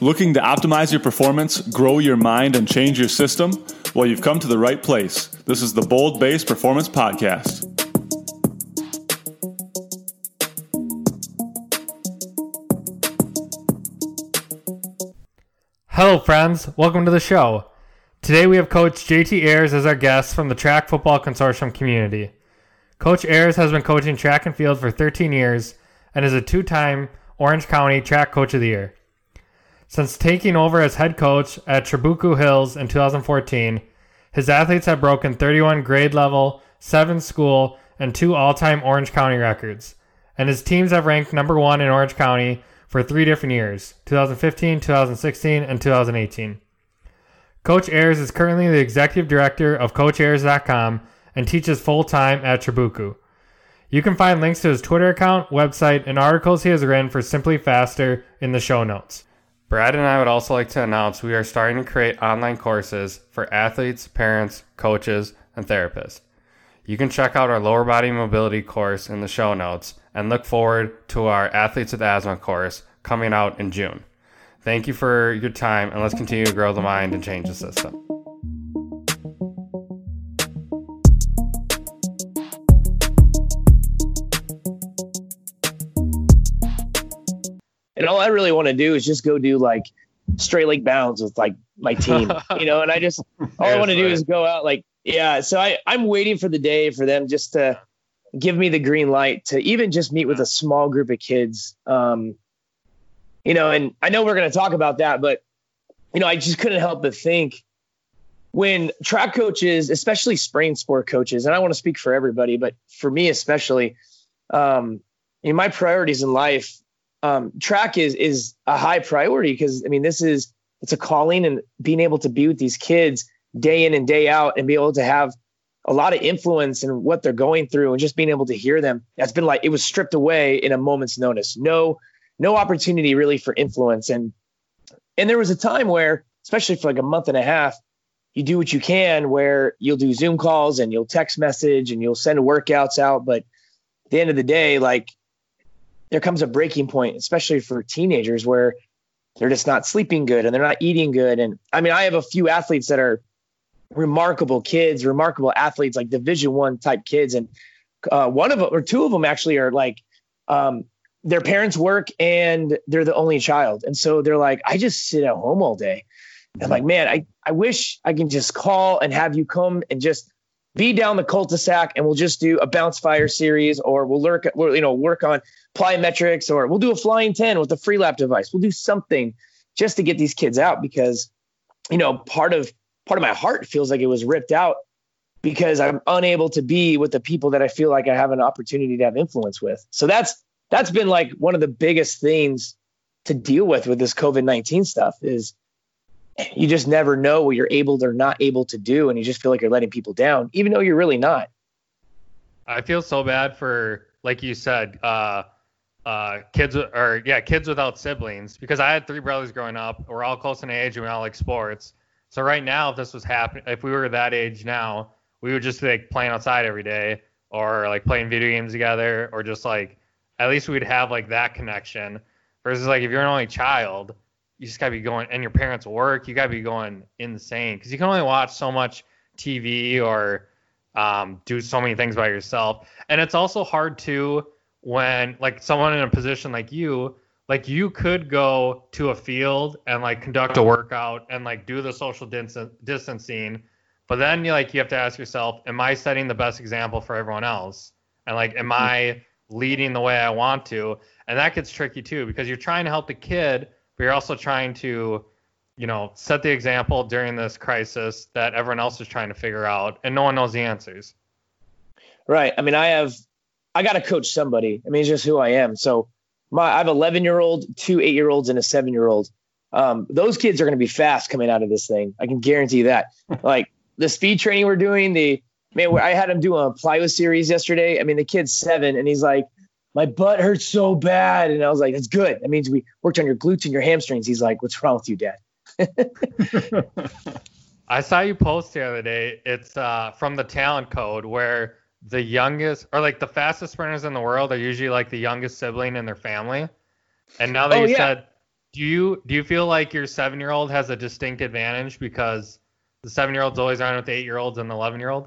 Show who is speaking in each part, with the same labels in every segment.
Speaker 1: Looking to optimize your performance, grow your mind, and change your system? Well, you've come to the right place. This is the Bold Base Performance Podcast.
Speaker 2: Hello, friends. Welcome to the show. Today we have Coach JT Ayers as our guest from the Track Football Consortium community. Coach Ayers has been coaching track and field for 13 years and is a two time Orange County Track Coach of the Year. Since taking over as head coach at Trabuco Hills in 2014, his athletes have broken 31 grade level, 7 school, and 2 all time Orange County records. And his teams have ranked number 1 in Orange County for three different years 2015, 2016, and 2018. Coach Ayers is currently the executive director of CoachAyers.com and teaches full time at Trabuco. You can find links to his Twitter account, website, and articles he has written for SimpliFaster in the show notes. Brad and I would also like to announce we are starting to create online courses for athletes, parents, coaches, and therapists. You can check out our lower body mobility course in the show notes and look forward to our Athletes with Asthma course coming out in June. Thank you for your time, and let's continue to grow the mind and change the system.
Speaker 3: And all I really want to do is just go do like straight leg bounds with like my team, you know, and I just, all I want to do is go out like, yeah. So I, I'm waiting for the day for them just to give me the green light to even just meet with a small group of kids. Um, you know, and I know we're going to talk about that, but you know, I just couldn't help but think when track coaches, especially spring sport coaches, and I want to speak for everybody, but for me especially, um, in my priorities in life, um, track is is a high priority because I mean this is it's a calling and being able to be with these kids day in and day out and be able to have a lot of influence in what they're going through and just being able to hear them. That's been like it was stripped away in a moment's notice. No no opportunity really for influence. And and there was a time where especially for like a month and a half you do what you can where you'll do zoom calls and you'll text message and you'll send workouts out. But at the end of the day like there comes a breaking point, especially for teenagers where they're just not sleeping good and they're not eating good. And I mean, I have a few athletes that are remarkable kids, remarkable athletes, like division one type kids. And uh, one of them or two of them actually are like, um, their parents work and they're the only child. And so they're like, I just sit at home all day. I'm like, man, I, I wish I can just call and have you come and just be down the cul-de-sac and we'll just do a bounce fire series or we'll work, we'll, you know, work on plyometrics or we'll do a flying 10 with a Freelap device. We'll do something just to get these kids out because, you know, part of, part of my heart feels like it was ripped out because I'm unable to be with the people that I feel like I have an opportunity to have influence with. So that's, that's been like one of the biggest things to deal with with this COVID-19 stuff is you just never know what you're able or not able to do and you just feel like you're letting people down even though you're really not.
Speaker 2: I feel so bad for like you said uh uh kids or yeah kids without siblings because i had three brothers growing up. We're all close in age and we all like sports. So right now if this was happening if we were that age now we would just be like playing outside every day or like playing video games together or just like at least we'd have like that connection versus like if you're an only child you just gotta be going, and your parents work, you gotta be going insane because you can only watch so much TV or um, do so many things by yourself. And it's also hard to when like someone in a position like you, like you could go to a field and like conduct a workout and like do the social distancing, but then you like you have to ask yourself, am I setting the best example for everyone else? And like, am I leading the way I want to? And that gets tricky too because you're trying to help the kid but you're also trying to, you know, set the example during this crisis that everyone else is trying to figure out, and no one knows the answers.
Speaker 3: Right. I mean, I have, I got to coach somebody. I mean, it's just who I am. So my, I have 11 year old, two eight year olds, and a seven year old. Um, those kids are going to be fast coming out of this thing. I can guarantee that. like the speed training we're doing, the man, I had him do a plyo series yesterday. I mean, the kid's seven, and he's like, my butt hurts so bad. And I was like, that's good. That means we worked on your glutes and your hamstrings. He's like, what's wrong with you, dad?
Speaker 2: I saw you post the other day. It's uh, from the talent code where the youngest or like the fastest sprinters in the world are usually like the youngest sibling in their family. And now that oh, you yeah. said Do you do you feel like your seven year old has a distinct advantage because the seven year olds always running with the eight year olds and the eleven year old?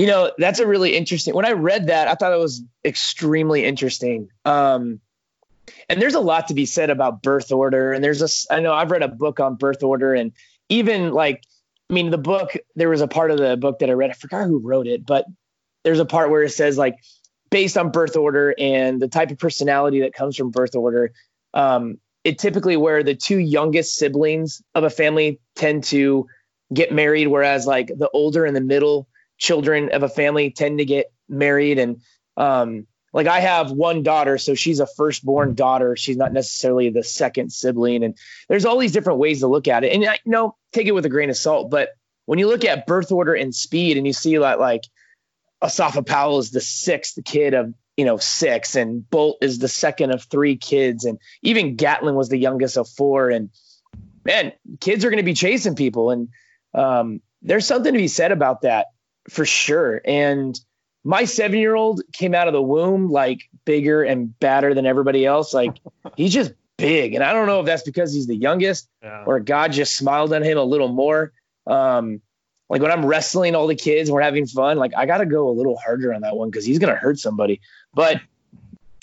Speaker 3: You know, that's a really interesting. When I read that, I thought it was extremely interesting. Um, and there's a lot to be said about birth order. And there's a, I know I've read a book on birth order, and even like, I mean, the book. There was a part of the book that I read. I forgot who wrote it, but there's a part where it says like, based on birth order and the type of personality that comes from birth order, um, it typically where the two youngest siblings of a family tend to get married, whereas like the older and the middle children of a family tend to get married. And um, like I have one daughter, so she's a firstborn daughter. She's not necessarily the second sibling. And there's all these different ways to look at it. And you know, take it with a grain of salt. But when you look at birth order and speed, and you see that like Asafa Powell is the sixth kid of you know six, and Bolt is the second of three kids, and even Gatlin was the youngest of four. And man, kids are going to be chasing people, and um, there's something to be said about that for sure. And my seven year old came out of the womb like bigger and badder than everybody else. Like he's just big. And I don't know if that's because he's the youngest yeah. or God just smiled on him a little more. Um, like when I'm wrestling all the kids and we're having fun, like I got to go a little harder on that one because he's going to hurt somebody. But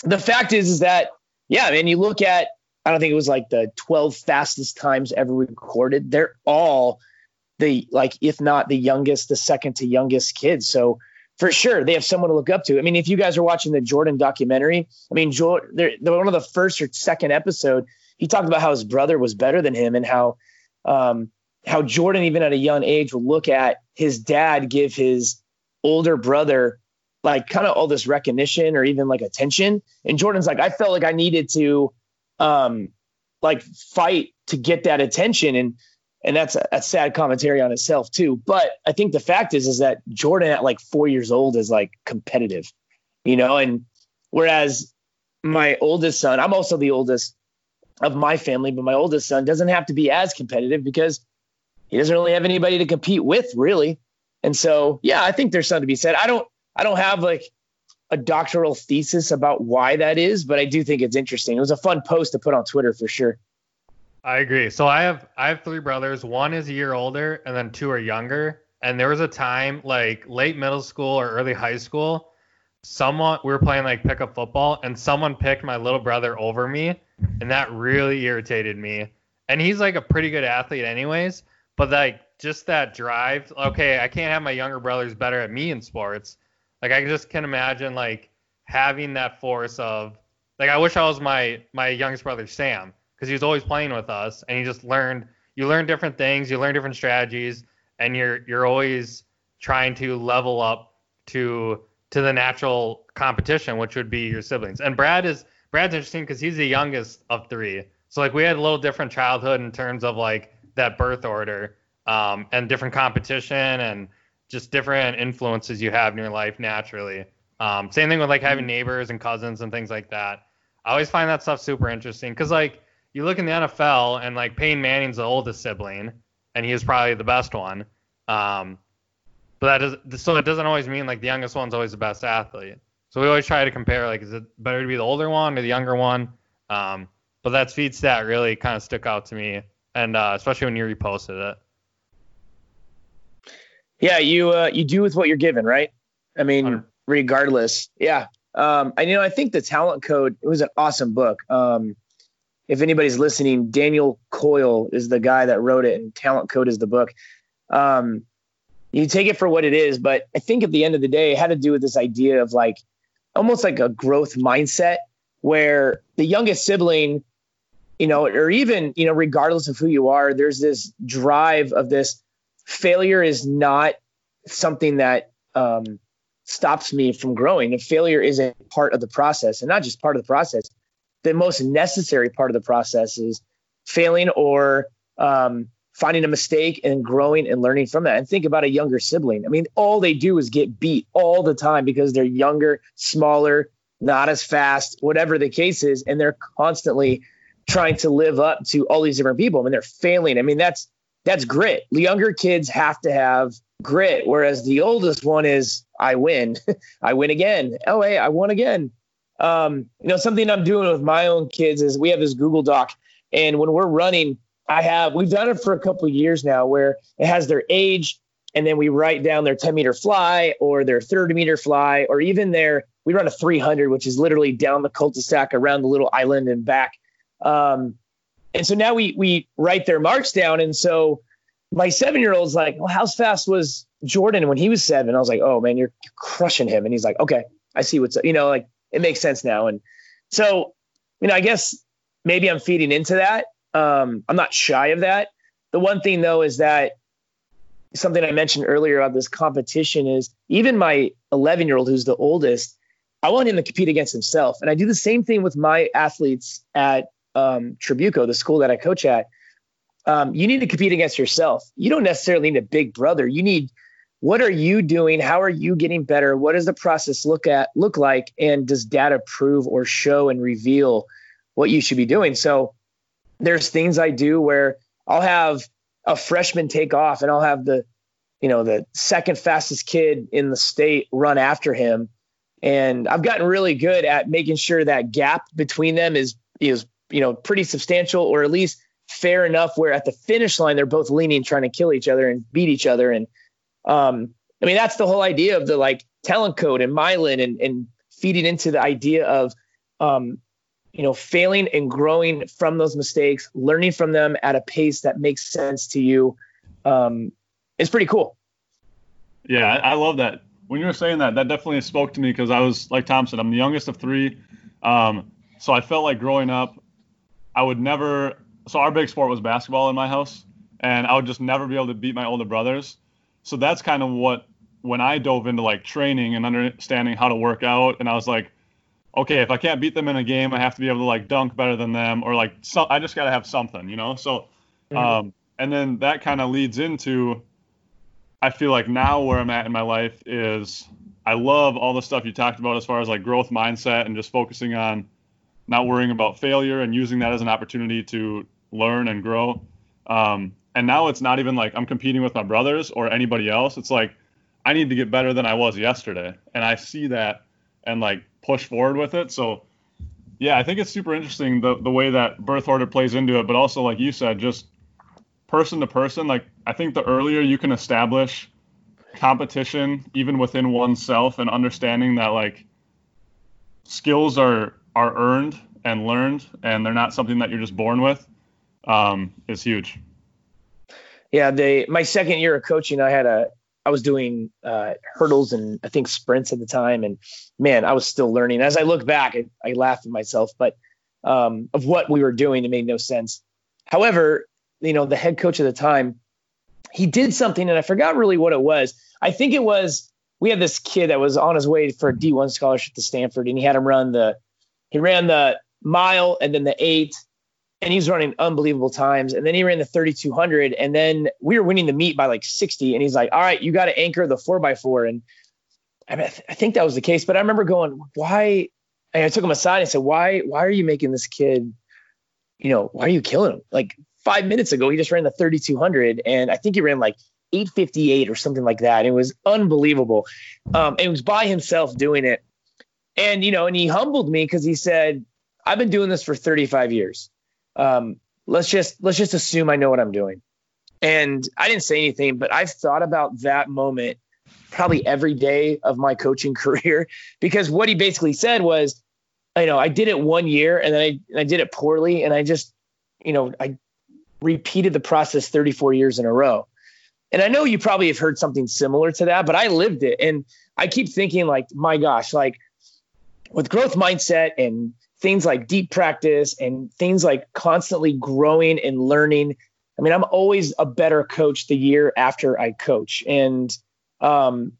Speaker 3: the fact is, is that, yeah, man, you look at, I don't think it was like the 12 fastest times ever recorded. They're all the, like, if not the youngest, the second to youngest kids. So for sure, they have someone to look up to. I mean, if you guys are watching the Jordan documentary, I mean, Jordan, one of the first or second episode, he talked about how his brother was better than him and how, um, how Jordan, even at a young age, will look at his dad give his older brother like kind of all this recognition or even like attention. And Jordan's like, I felt like I needed to um like fight to get that attention. And and that's a, a sad commentary on itself too. But I think the fact is is that Jordan at like four years old is like competitive, you know, and whereas my oldest son, I'm also the oldest of my family, but my oldest son doesn't have to be as competitive because he doesn't really have anybody to compete with, really. And so, yeah, I think there's something to be said. I don't, I don't have like a doctoral thesis about why that is, but I do think it's interesting. It was a fun post to put on Twitter for sure.
Speaker 2: I agree. So I have I have three brothers. One is a year older, and then two are younger. And there was a time like late middle school or early high school, someone we were playing like pickup football, and someone picked my little brother over me, and that really irritated me. And he's like a pretty good athlete, anyways. But like just that drive, okay, I can't have my younger brothers better at me in sports. Like I just can imagine like having that force of like I wish I was my my youngest brother Sam because he was always playing with us and you just learned you learn different things, you learn different strategies, and you're you're always trying to level up to to the natural competition, which would be your siblings. And Brad is Brad's interesting because he's the youngest of three. So like we had a little different childhood in terms of like that birth order um, and different competition and just different influences you have in your life naturally. Um, same thing with like having mm-hmm. neighbors and cousins and things like that. I always find that stuff super interesting because like you look in the NFL and like Peyton Manning's the oldest sibling and he was probably the best one. Um, but that does so it doesn't always mean like the youngest one's always the best athlete. So we always try to compare like is it better to be the older one or the younger one? Um, but that speed stat really kind of stuck out to me and uh, especially when you reposted it.
Speaker 3: Yeah, you uh, you do with what you're given, right? I mean, 100. regardless. Yeah. Um, and you know, I think the talent code it was an awesome book. Um, if anybody's listening, Daniel Coyle is the guy that wrote it, and Talent Code is the book. Um, you take it for what it is, but I think at the end of the day, it had to do with this idea of like almost like a growth mindset where the youngest sibling you know, or even, you know, regardless of who you are, there's this drive of this failure is not something that um, stops me from growing. And failure is a part of the process and not just part of the process. The most necessary part of the process is failing or um, finding a mistake and growing and learning from that. And think about a younger sibling. I mean, all they do is get beat all the time because they're younger, smaller, not as fast, whatever the case is. And they're constantly trying to live up to all these different people. I mean, they're failing. I mean, that's that's grit. The younger kids have to have grit, whereas the oldest one is I win, I win again. Oh, hey, I won again. Um, you know, something I'm doing with my own kids is we have this Google Doc, and when we're running, I have we've done it for a couple years now, where it has their age, and then we write down their 10 meter fly or their 30 meter fly, or even their we run a 300, which is literally down the cul-de-sac around the little island and back. Um, and so now we we write their marks down, and so my seven year old's like, well, how fast was Jordan when he was seven? I was like, oh man, you're crushing him, and he's like, okay, I see what's you know like it makes sense now. And so, you know, I guess maybe I'm feeding into that. Um, I'm not shy of that. The one thing though is that something I mentioned earlier about this competition is even my 11 year old, who's the oldest, I want him to compete against himself. And I do the same thing with my athletes at um, Trabuco, the school that I coach at. Um, you need to compete against yourself. You don't necessarily need a big brother. You need what are you doing? How are you getting better? What does the process look at look like? And does data prove or show and reveal what you should be doing? So there's things i do where i'll have a freshman take off and i'll have the you know the second fastest kid in the state run after him. And i've gotten really good at making sure that gap between them is is you know pretty substantial or at least fair enough where at the finish line they're both leaning trying to kill each other and beat each other. And um, I mean, that's the whole idea of the like talent code and myelin and, and feeding into the idea of, um, you know, failing and growing from those mistakes, learning from them at a pace that makes sense to you. Um, is pretty cool.
Speaker 1: Yeah, I, I love that. When you were saying that, that definitely spoke to me because I was like Tom said, I'm the youngest of three. Um, so I felt like growing up, I would never. So our big sport was basketball in my house, and I would just never be able to beat my older brothers so that's kind of what when I dove into like training and understanding how to work out, and I was like, okay, if I can't beat them in a game, I have to be able to like dunk better than them, or like so, I just got to have something, you know. So, mm-hmm. um, and then that kind of leads into, I feel like now where I'm at in my life is I love all the stuff you talked about as far as like growth mindset and just focusing on not worrying about failure and using that as an opportunity to learn and grow. Um, and now it's not even like I'm competing with my brothers or anybody else. It's like I need to get better than I was yesterday. And I see that and like push forward with it. So yeah, I think it's super interesting the the way that birth order plays into it, but also like you said, just person to person, like I think the earlier you can establish competition even within oneself and understanding that like skills are are earned and learned and they're not something that you're just born with um, is huge
Speaker 3: yeah, they my second year of coaching, I had a I was doing uh, hurdles and I think sprints at the time, and man, I was still learning. As I look back, I, I laugh at myself, but um, of what we were doing, it made no sense. However, you know, the head coach at the time, he did something, and I forgot really what it was. I think it was we had this kid that was on his way for a D1 scholarship to Stanford, and he had him run the he ran the mile and then the eight and he was running unbelievable times. And then he ran the 3200, and then we were winning the meet by like 60. And he's like, "All right, you got to anchor the four by four. And I, mean, I, th- I, think that was the case. But I remember going, "Why?" And I took him aside and said, "Why? Why are you making this kid? You know, why are you killing him? Like five minutes ago, he just ran the 3200, and I think he ran like 858 or something like that. It was unbelievable. Um, it was by himself doing it. And you know, and he humbled me because he said, "I've been doing this for 35 years." Um, let's just let's just assume I know what I'm doing. And I didn't say anything, but I've thought about that moment probably every day of my coaching career because what he basically said was, you know, I did it one year and then I, I did it poorly and I just, you know, I repeated the process 34 years in a row. And I know you probably have heard something similar to that, but I lived it. And I keep thinking like, my gosh, like with growth mindset and things like deep practice and things like constantly growing and learning. I mean, I'm always a better coach the year after I coach. And um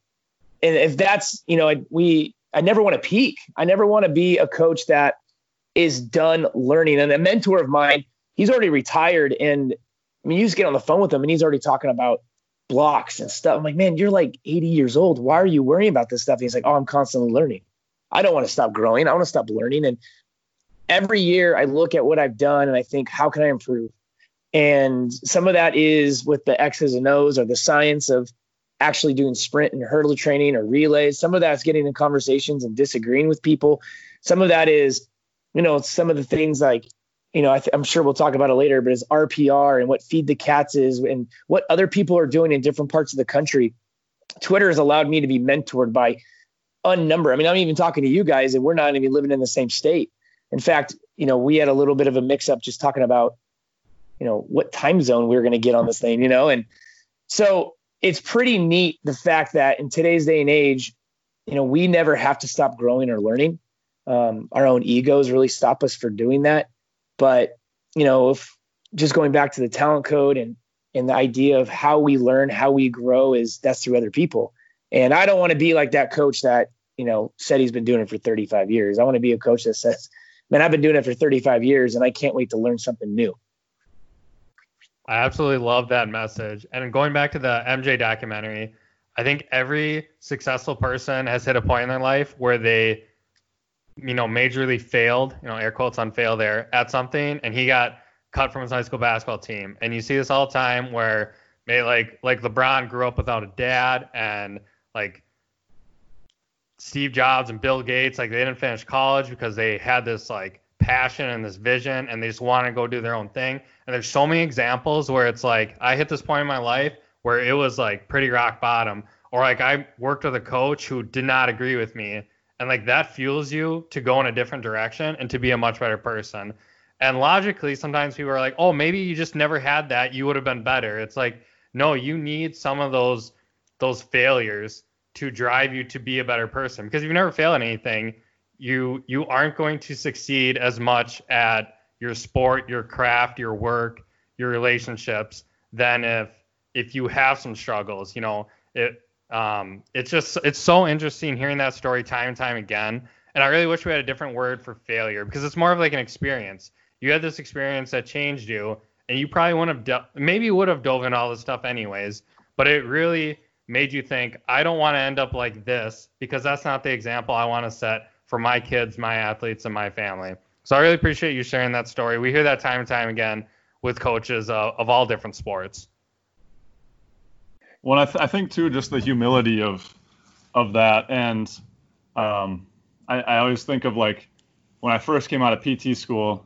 Speaker 3: and if that's, you know, I, we I never want to peak. I never want to be a coach that is done learning. And a mentor of mine, he's already retired and I mean, you just get on the phone with him and he's already talking about blocks and stuff. I'm like, man, you're like 80 years old. Why are you worrying about this stuff? And he's like, oh, I'm constantly learning. I don't want to stop growing. I want to stop learning. And every year I look at what I've done and I think, how can I improve? And some of that is with the X's and O's or the science of actually doing sprint and hurdle training or relays. Some of that's getting in conversations and disagreeing with people. some of that is, you know, some of the things like, you know, I am sure we'll talk about it later, but is RPR and what Feed the Cats is and what other people are doing in different parts of the country. Twitter has allowed me to be mentored by a number. I mean, I'm even talking to you guys, and we're not even living in the same state. In fact, you know, we had a little bit of a mix up just talking about, you know, what time zone we were going to get on this thing, you know, and so it's pretty neat the fact that in today's day and age, you know, we never have to stop growing or learning. Um, our own egos really stop us for doing that. But you know, if just going back to the talent code and and the idea of how we learn, how we grow is that's through other people. And I don't want to be like that coach that you know said he's been doing it for 35 years. I want to be a coach that says, "Man, I've been doing it for 35 years, and I can't wait to learn something new."
Speaker 2: I absolutely love that message. And going back to the MJ documentary, I think every successful person has hit a point in their life where they, you know, majorly failed, you know, air quotes on fail there at something, and he got cut from his high school basketball team. And you see this all the time where like like LeBron grew up without a dad and like Steve Jobs and Bill Gates, like they didn't finish college because they had this like passion and this vision and they just want to go do their own thing. And there's so many examples where it's like I hit this point in my life where it was like pretty rock bottom or like I worked with a coach who did not agree with me and like that fuels you to go in a different direction and to be a much better person. And logically sometimes people are like, "Oh, maybe you just never had that, you would have been better." It's like, "No, you need some of those those failures to drive you to be a better person because if you never fail at anything, you you aren't going to succeed as much at your sport, your craft, your work, your relationships than if if you have some struggles. You know, it um, it's just it's so interesting hearing that story time and time again. And I really wish we had a different word for failure because it's more of like an experience. You had this experience that changed you, and you probably wouldn't have do- maybe would have dove in all this stuff anyways. But it really made you think, I don't want to end up like this because that's not the example I want to set for my kids, my athletes, and my family. So I really appreciate you sharing that story. We hear that time and time again with coaches uh, of all different sports.
Speaker 1: Well, I, th- I, think too, just the humility of of that, and um, I, I always think of like when I first came out of PT school,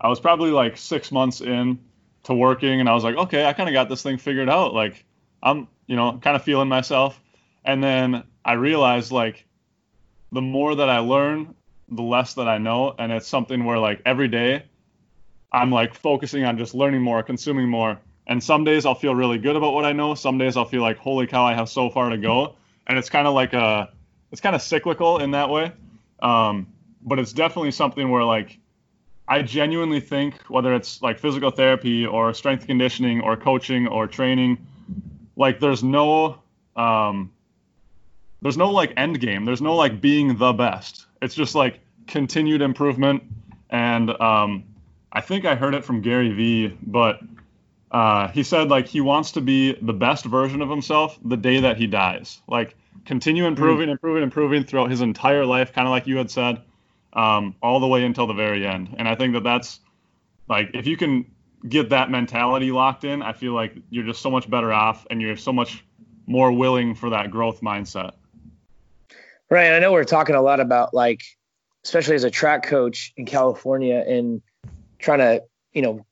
Speaker 1: I was probably like six months in to working, and I was like, okay, I kind of got this thing figured out. Like I'm, you know, kind of feeling myself, and then I realized like the more that I learn, the less that I know. And it's something where like every day I'm like focusing on just learning more, consuming more. And some days I'll feel really good about what I know. Some days I'll feel like, holy cow, I have so far to go. And it's kind of like a, it's kind of cyclical in that way. Um, but it's definitely something where like I genuinely think whether it's like physical therapy or strength conditioning or coaching or training, like there's no um, there's no like end game. There's no like being the best. It's just like continued improvement. And um, I think I heard it from Gary Vee, but uh, he said like he wants to be the best version of himself the day that he dies. Like continue hmm. improving, mm. improving, improving throughout his entire life, kind of like you had said, um, all the way until the very end. And I think that that's like if you can get that mentality locked in, I feel like you're just so much better off and you're so much more willing for that growth mindset.
Speaker 3: Right. I know we're talking a lot about like, especially as a track coach in California and trying to, you know,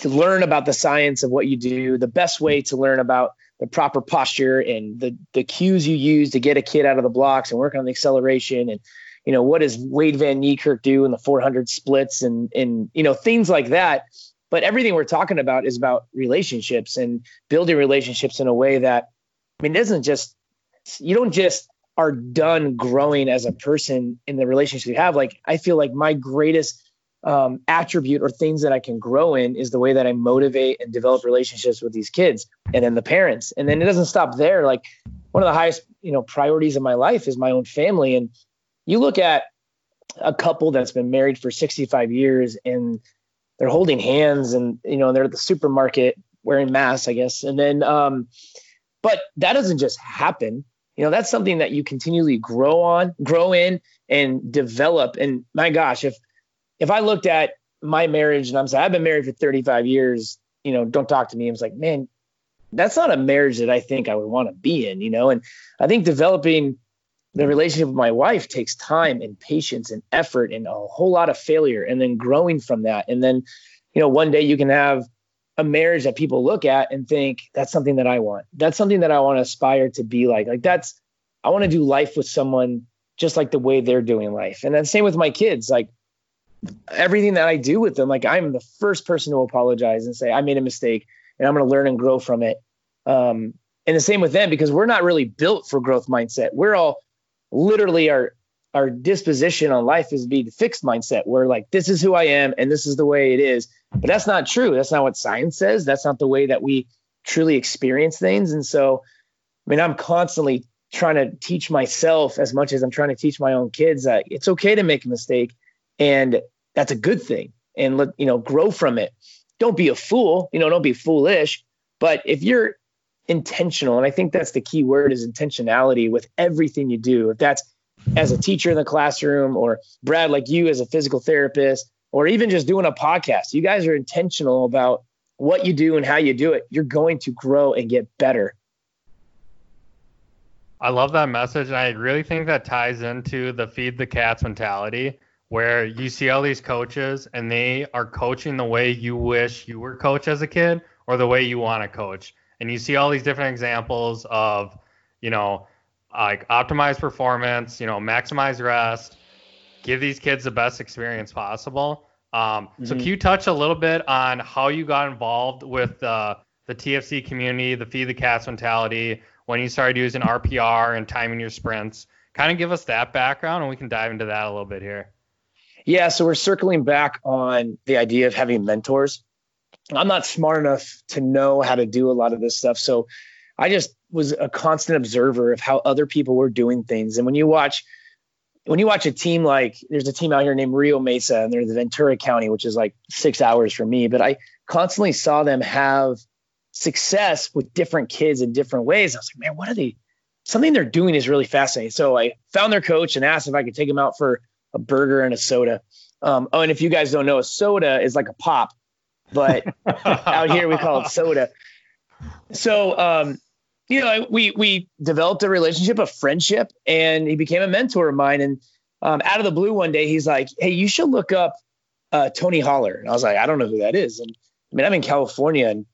Speaker 3: to learn about the science of what you do, the best way to learn about the proper posture and the the cues you use to get a kid out of the blocks and work on the acceleration and you know what does Wayde van Niekerk do in the 400 splits and and you know things like that. But everything we're talking about is about relationships and building relationships in a way that I mean, it isn't just you don't just are done growing as a person in the relationship you have. Like I feel like my greatest um, attribute or things that I can grow in is the way that I motivate and develop relationships with these kids and then the parents. And then it doesn't stop there. Like one of the highest, you know, priorities of my life is my own family. And you look at a couple that's been married for 65 years and they're holding hands and, you know, they're at the supermarket wearing masks, I guess. And then, um, but that doesn't just happen. You know that's something that you continually grow on grow in and develop. And my gosh if if i looked at my marriage and i'm saying i've been married for 35 years you know don't talk to me. I was like man that's not a marriage that i think i would want to be in you know? And i think developing the relationship with my wife takes time and patience and effort and a whole lot of failure and then growing from that. And then, you know, one day you can have a marriage that people look at and think that's something that I want. That's something that I want to aspire to be like. Like that's I want to do life with someone just like the way they're doing life. And then same with my kids. Like everything that I do with them, like I'm the first person to apologize and say I made a mistake and I'm going to learn and grow from it. Um, and the same with them because we're not really built for growth mindset. We're all literally our our disposition on life is be the fixed mindset. We're like, this is who I am and this is the way it is. But that's not true. That's not what science says. That's not the way that we truly experience things. And so, I mean, I'm constantly trying to teach myself as much as I'm trying to teach my own kids that it's okay to make a mistake and that's a good thing and let, you know, grow from it. Don't be a fool, you know, don't be foolish. But if you're intentional, and I think that's the key word is intentionality with everything you do. If that's as a teacher in the classroom or Brad, like you as a physical therapist, or even just doing a podcast, you guys are intentional about what you do and how you do it. You're going to grow and get better.
Speaker 2: I love that message. And I really think that ties into the feed the cats mentality where you see all these coaches and they are coaching the way you wish you were coached as a kid or the way you want to coach. And you see all these different examples of, you know, like optimize performance, you know, maximize rest, give these kids the best experience possible. Um, mm-hmm. So can you touch a little bit on how you got involved with uh, the TFC community, the feed the cats mentality, when you started using RPR and timing your sprints? Kind of give us that background, and we can dive into that a little bit here.
Speaker 3: Yeah, so we're circling back on the idea of having mentors. I'm not smart enough to know how to do a lot of this stuff, so I just was a constant observer of how other people were doing things. And when you watch when you watch a team like there's a team out here named Rio Mesa and they're the Ventura County, which is like six hours from me, but I constantly saw them have success with different kids in different ways. I was like, man, what are they? Something they're doing is really fascinating. So I found their coach and asked if I could take them out for a burger and a soda. Um, oh, and if you guys don't know, a soda is like a pop, but out here we call it soda. So um, you know, we we developed a relationship, a friendship, and he became a mentor of mine. And um, out of the blue, one day he's like, "Hey, you should look up uh, Tony Holler." And I was like, "I don't know who that is." And I mean, I'm in California, and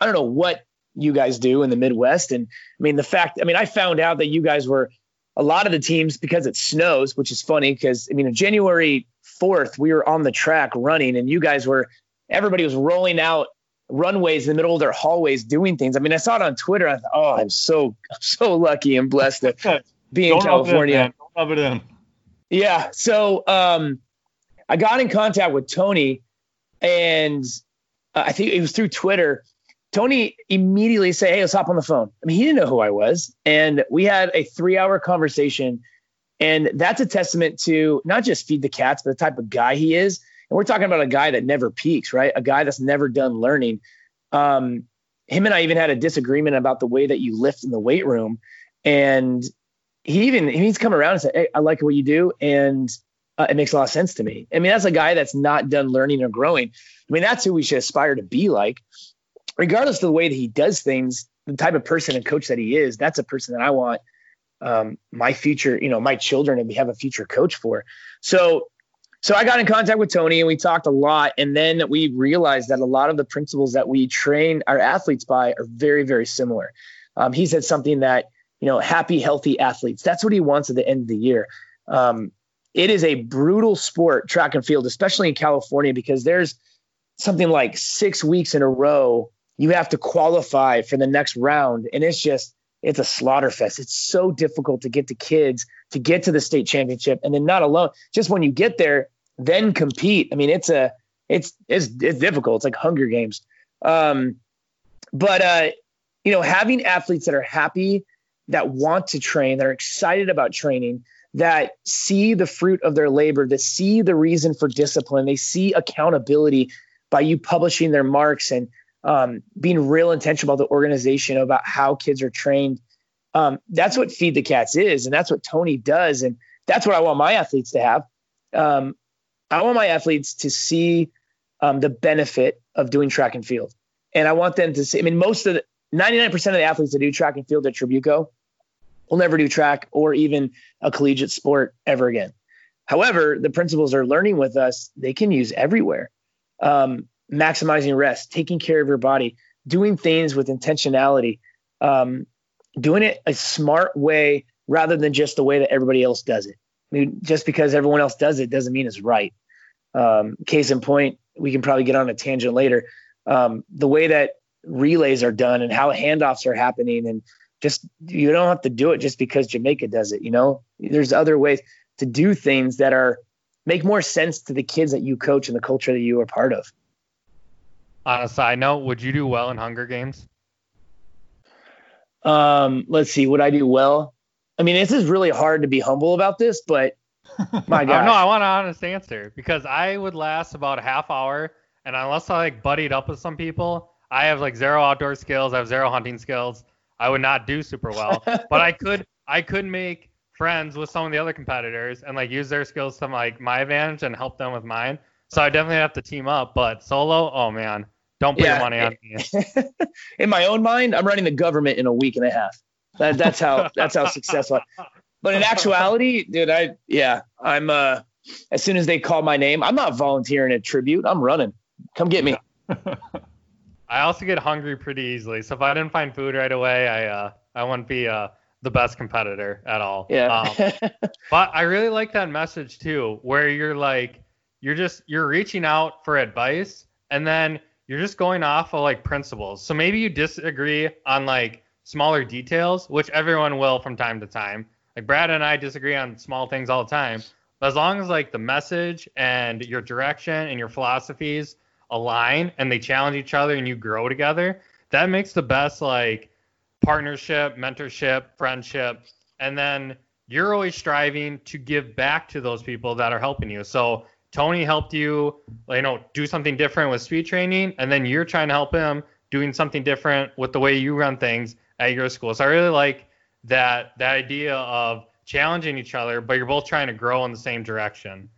Speaker 3: I don't know what you guys do in the Midwest. And I mean, the fact, I mean, I found out that you guys were a lot of the teams because it snows, which is funny because I mean, on January 4th, we were on the track running, and you guys were everybody was rolling out runways in the middle of their hallways doing things. I mean, I saw it on Twitter. I thought, oh, I'm so I'm so lucky and blessed to be in California.
Speaker 1: Rub it in.
Speaker 3: Yeah. So um, I got in contact with Tony, and uh, I think it was through Twitter. Tony immediately said, "Hey, let's hop on the phone." I mean, he didn't know who I was, and we had a three-hour conversation. And that's a testament to not just feed the cats, but the type of guy he is. And we're talking about a guy that never peaks, right? A guy that's never done learning. Um, him and I even had a disagreement about the way that you lift in the weight room. And he even he's come around and said, Hey, I like what you do. And uh, it makes a lot of sense to me. I mean, that's a guy that's not done learning or growing. I mean, that's who we should aspire to be like. Regardless of the way that he does things, the type of person and coach that he is, that's a person that I want um, my future, you know, my children to have a future coach for. So so I got in contact with Tony and we talked a lot. And then we realized that a lot of the principles that we train our athletes by are very, very similar. Um, he said something that, you know, happy, healthy athletes. That's what he wants at the end of the year. Um, it is a brutal sport, track and field, especially in California, because there's something like six weeks in a row you have to qualify for the next round. And it's just, it's a slaughter fest. It's so difficult to get the kids to get to the state championship. And then not alone, just when you get there, then compete. I mean, it's a it's it's it's difficult. It's like Hunger Games. Um, but uh, you know, having athletes that are happy, that want to train, that are excited about training, that see the fruit of their labor, that see the reason for discipline, they see accountability by you publishing their marks and um, being real intentional about the organization about how kids are trained. Um, that's what Feed the Cats is, and that's what Tony does, and that's what I want my athletes to have. Um, I want my athletes to see um, the benefit of doing track and field. And I want them to see, I mean, most of the 99% of the athletes that do track and field at Trabuco will never do track or even a collegiate sport ever again. However, the principles are learning with us, they can use everywhere. Um, maximizing rest, taking care of your body, doing things with intentionality, um, doing it a smart way rather than just the way that everybody else does it. I mean, just because everyone else does it doesn't mean it's right. Um, case in point, we can probably get on a tangent later. Um, the way that relays are done and how handoffs are happening, and just you don't have to do it just because Jamaica does it. You know, there's other ways to do things that are make more sense to the kids that you coach and the culture that you are part of.
Speaker 2: On a side note, would you do well in Hunger Games?
Speaker 3: Um, let's see, would I do well? I mean, this is really hard to be humble about this, but my God.
Speaker 2: no, I want an honest answer because I would last about a half hour, and unless I like buddied up with some people, I have like zero outdoor skills. I have zero hunting skills. I would not do super well, but I could I could make friends with some of the other competitors and like use their skills to like my advantage and help them with mine. So I definitely have to team up, but solo, oh man, don't put yeah. your money on me.
Speaker 3: in my own mind, I'm running the government in a week and a half. That, that's how that's how successful. But in actuality, dude, I yeah, I'm uh as soon as they call my name, I'm not volunteering at tribute. I'm running. Come get me.
Speaker 2: I also get hungry pretty easily. So if I didn't find food right away, I uh I wouldn't be uh the best competitor at all.
Speaker 3: Yeah.
Speaker 2: Um, but I really like that message too, where you're like you're just you're reaching out for advice and then you're just going off of like principles. So maybe you disagree on like smaller details, which everyone will from time to time. Like Brad and I disagree on small things all the time. But as long as like the message and your direction and your philosophies align and they challenge each other and you grow together, that makes the best like partnership, mentorship, friendship. And then you're always striving to give back to those people that are helping you. So Tony helped you, you know, do something different with speed training, and then you're trying to help him doing something different with the way you run things at your school. So I really like that that idea of challenging each other, but you're both trying to grow in the same direction.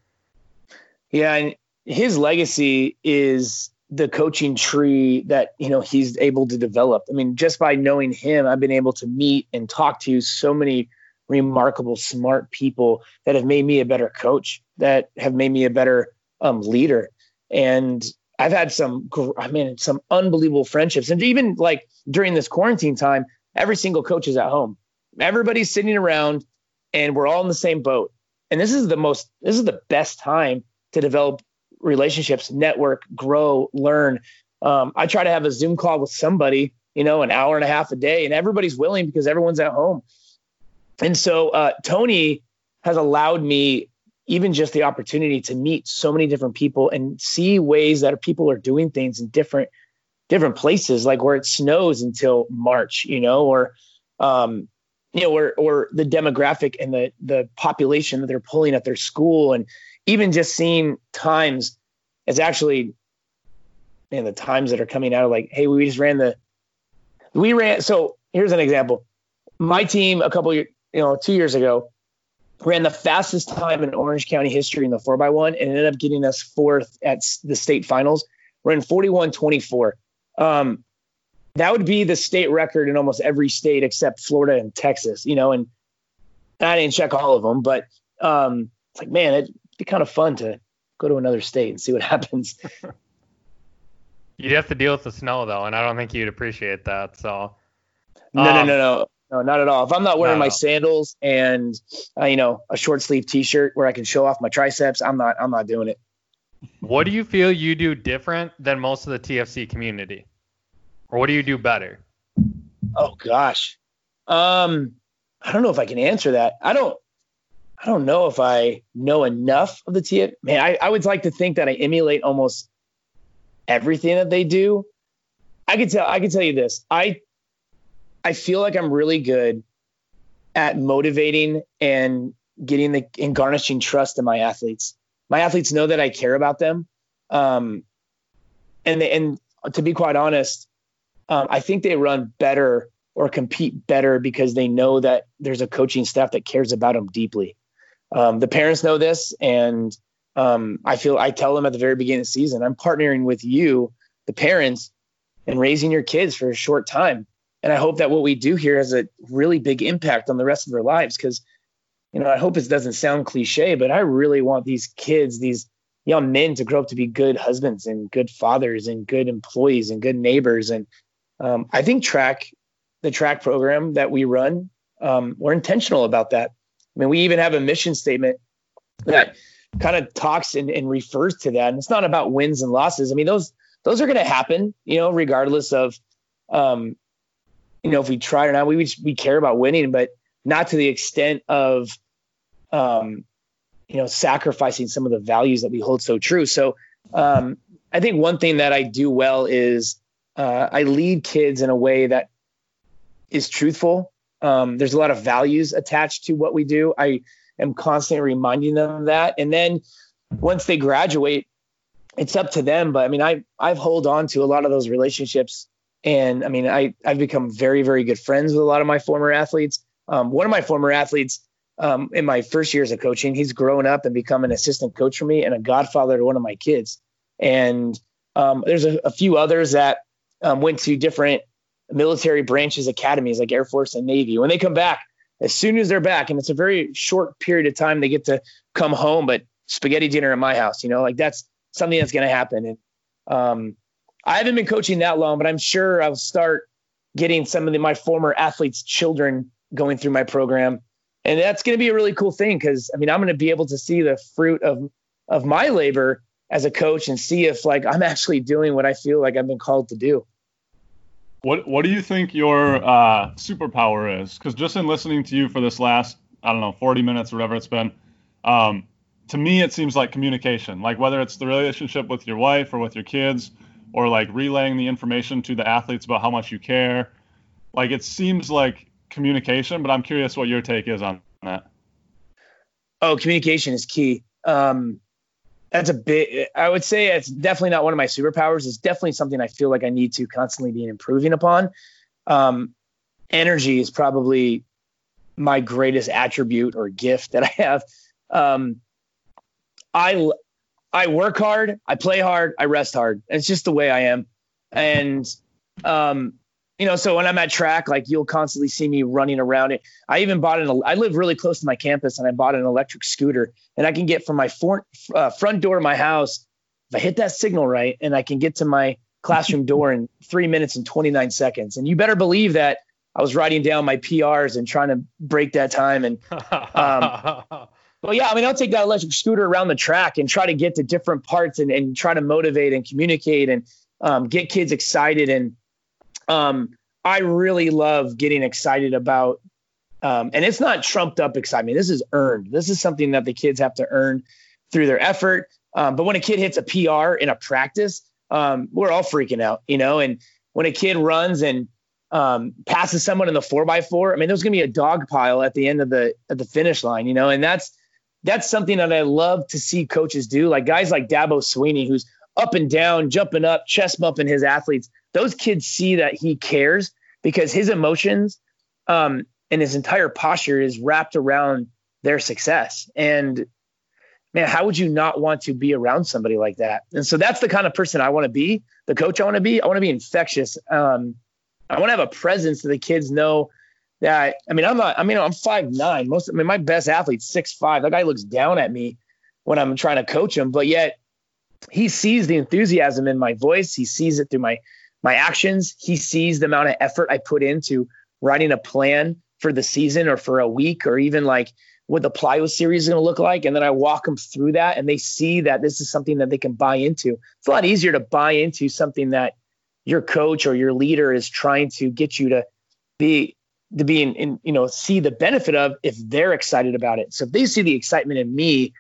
Speaker 3: Yeah, and his legacy is the coaching tree that you know he's able to develop. I mean, just by knowing him, I've been able to meet and talk to so many remarkable, smart people that have made me a better coach, that have made me a better um, leader. And I've had some, I mean, some unbelievable friendships. And even like during this quarantine time, every single coach is at home. Everybody's sitting around and we're all in the same boat. And this is the most, this is the best time to develop relationships, network, grow, learn. Um, I try to have a Zoom call with somebody, you know, an hour and a half a day, and everybody's willing because everyone's at home. And so uh, Tony has allowed me even just the opportunity to meet so many different people and see ways that people are doing things in different different places, like where it snows until March, you know, or um, you know, or or the demographic and the the population that they're pulling at their school, and even just seeing times as actually, and the times that are coming out of like, hey, we just ran the, we ran. So here's an example. My team a couple you know, two years ago, ran the fastest time in Orange County history in the 4x1 and ended up getting us fourth at the state finals. We ran 41 24. Um, that would be the state record in almost every state except Florida and Texas, you know, and I didn't check all of them, but um, it's like, man, it'd be kind of fun to go to another state and see what happens.
Speaker 2: You'd have to deal with the snow though, and I don't think you'd appreciate that. So
Speaker 3: um, no, no, no. No, not at all. If I'm not wearing no. my sandals and uh, you know a short sleeve T-shirt where I can show off my triceps, I'm not. I'm not doing it.
Speaker 2: What do you feel you do different than most of the TFC community, or what do you do better?
Speaker 3: Oh gosh, um, I don't know if I can answer that. I don't. I don't know if I know enough of the TF. Man, I, I would like to think that I emulate almost everything that they do. I could tell. I could tell you this. I I feel like I'm really good at motivating and getting the and garnishing trust in my athletes. My athletes know that I care about them. Um, and and to be quite honest, um, I think they run better or compete better because they know that there's a coaching staff that cares about them deeply. Um, the parents know this, and um, I feel I tell them at the very beginning of the season, I'm partnering with you, the parents, and raising your kids for a short time and I hope that what we do here has a really big impact on the rest of their lives. Because, you know, I hope it doesn't sound cliche, but I really want these kids, these young men, to grow up to be good husbands and good fathers and good employees and good neighbors. And um, I think track, the track program that we run, um, we're intentional about that. I mean, we even have a mission statement that kind of talks and, and refers to that. And it's not about wins and losses. I mean, those those are going to happen, you know, regardless of, um, you know, if we try or not. We we care about winning, but not to the extent of, um, you know, sacrificing some of the values that we hold so true. So um, I think one thing that I do well is uh, I lead kids in a way that is truthful. Um, there's a lot of values attached to what we do. I am constantly reminding them of that. And then once they graduate, it's up to them. But I mean, I I've hold on to a lot of those relationships, and I mean, I I've become very very good friends with a lot of my former athletes. Um, one of my former athletes um, in my first years of coaching, he's grown up and become an assistant coach for me and a godfather to one of my kids. And um, there's a, a, few others that um, went to different military branches academies like Air Force and Navy. When they come back, as soon as they're back, and it's a very short period of time, they get to come home, but spaghetti dinner at my house, you know, like that's something that's going to happen. And um, I haven't been coaching that long, but I'm sure I'll start getting some of the, my former athletes' children going through my program, and that's going to be a really cool thing because I mean I'm going to be able to see the fruit of of my labor as a coach and see if like I'm actually doing what I feel like I've been called to do.
Speaker 1: What What do you think your uh, superpower is? Because just in listening to you for this last I don't know 40 minutes or whatever it's been, um, to me it seems like communication. Like whether it's the relationship with your wife or with your kids, or like relaying the information to the athletes about how much you care. Like it seems like communication, but I'm curious what your take is on that.
Speaker 3: Oh, communication is key. Um, that's a bit i would say it's definitely not one of my superpowers it's definitely something i feel like i need to constantly be improving upon um, energy is probably my greatest attribute or gift that i have um, i i work hard i play hard i rest hard it's just the way i am and um, you know, so when I'm at track, like you'll constantly see me running around it. I even bought an, I live really close to my campus and I bought an electric scooter and I can get from my for, uh, front door of my house. If I hit that signal right and I can get to my classroom door in three minutes and 29 seconds. And you better believe that I was writing down my PRs and trying to break that time. And, um, well, yeah, I mean, I'll take that electric scooter around the track and try to get to different parts and, and try to motivate and communicate and um, get kids excited and, um, I really love getting excited about, um, and it's not trumped up excitement. This is earned. This is something that the kids have to earn through their effort. Um, but when a kid hits a PR in a practice, um, we're all freaking out, you know. And when a kid runs and um, passes someone in the four by four, I mean, there's going to be a dog pile at the end of the at the finish line, you know. And that's that's something that I love to see coaches do. Like guys like Dabo Swinney, who's up and down, jumping up, chest bumping his athletes those kids see that he cares because his emotions um, and his entire posture is wrapped around their success. And man, how would you not want to be around somebody like that? And so that's the kind of person I want to be, the coach I want to be. I want to be infectious. Um, I want to have a presence that the kids know that. I mean, I'm not. I mean, I'm five nine. Most. I mean, my best athlete's six five. That guy looks down at me when I'm trying to coach him, but yet he sees the enthusiasm in my voice. He sees it through my my actions. He sees the amount of effort I put into writing a plan for the season or for a week or even like what the plyo series is going to look like. And then I walk them through that and they see that this is something that they can buy into. It's a lot easier to buy into something that your coach or your leader is trying to get you to be to be in, in you know see the benefit of if they're excited about it. So if they see the excitement in me,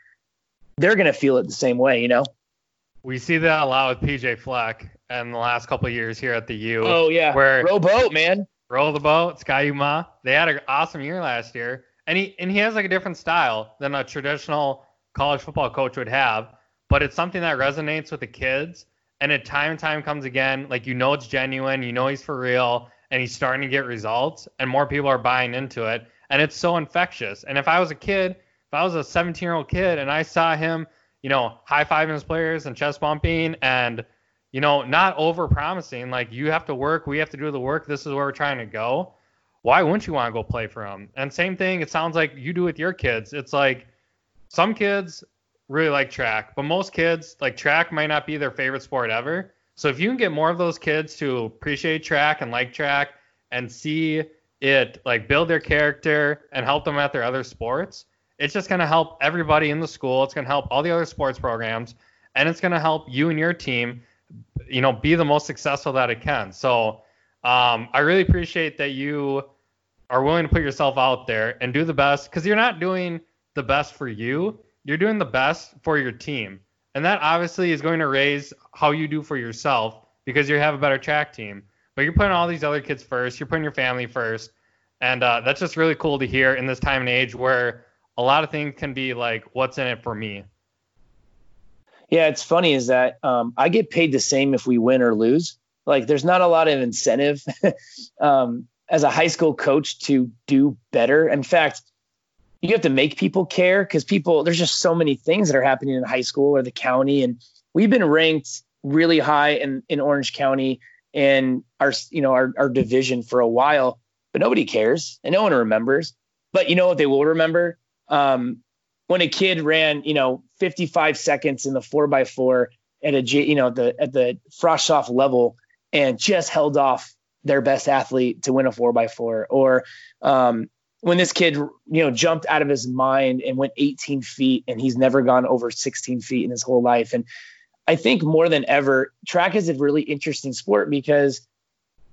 Speaker 3: they're going to feel it the same way, you know.
Speaker 2: We see that a lot with PJ Fleck in the last couple years here at the U.
Speaker 3: Oh yeah,
Speaker 2: where
Speaker 3: row boat, man.
Speaker 2: Roll the boat, Ski-U-Mah. They had an awesome year last year, and he and he has like a different style than a traditional college football coach would have. But it's something that resonates with the kids, and at time and time comes again. Like you know it's genuine, you know he's for real, and he's starting to get results, and more people are buying into it, and it's so infectious. And if I was a kid, if I was a 17 year old kid, and I saw him, you know, high fiving his players and chest bumping and you know, not over promising. Like you have to work, we have to do the work. This is where we're trying to go. Why wouldn't you want to go play for them? And same thing, it sounds like you do with your kids. It's like some kids really like track, but most kids like track might not be their favorite sport ever. So if you can get more of those kids to appreciate track and like track and see it like build their character and help them at their other sports, it's just going to help everybody in the school. It's going to help all the other sports programs and it's going to help you and your team, you know, be the most successful that it can. So um, I really appreciate that you are willing to put yourself out there and do the best because you're not doing the best for you. You're doing the best for your team. And that obviously is going to raise how you do for yourself because you have a better track team. But you're putting all these other kids first. You're putting your family first. And uh, that's just really cool to hear in this time and age where a lot of things can be like, what's in it for me?
Speaker 3: Yeah, it's funny is that um, I get paid the same if we win or lose. Like, there's not a lot of incentive um, as a high school coach to do better. In fact, you have to make people care because people there's just so many things that are happening in high school or the county, and we've been ranked really high in in Orange County and our you know our our division for a while, but nobody cares and no one remembers. But you know what they will remember? Um, when a kid ran, you know, 55 seconds in the four by four at a, you know, the at the Frosh level and just held off their best athlete to win a four by four, or um, when this kid, you know, jumped out of his mind and went 18 feet and he's never gone over 16 feet in his whole life. And I think more than ever, track is a really interesting sport because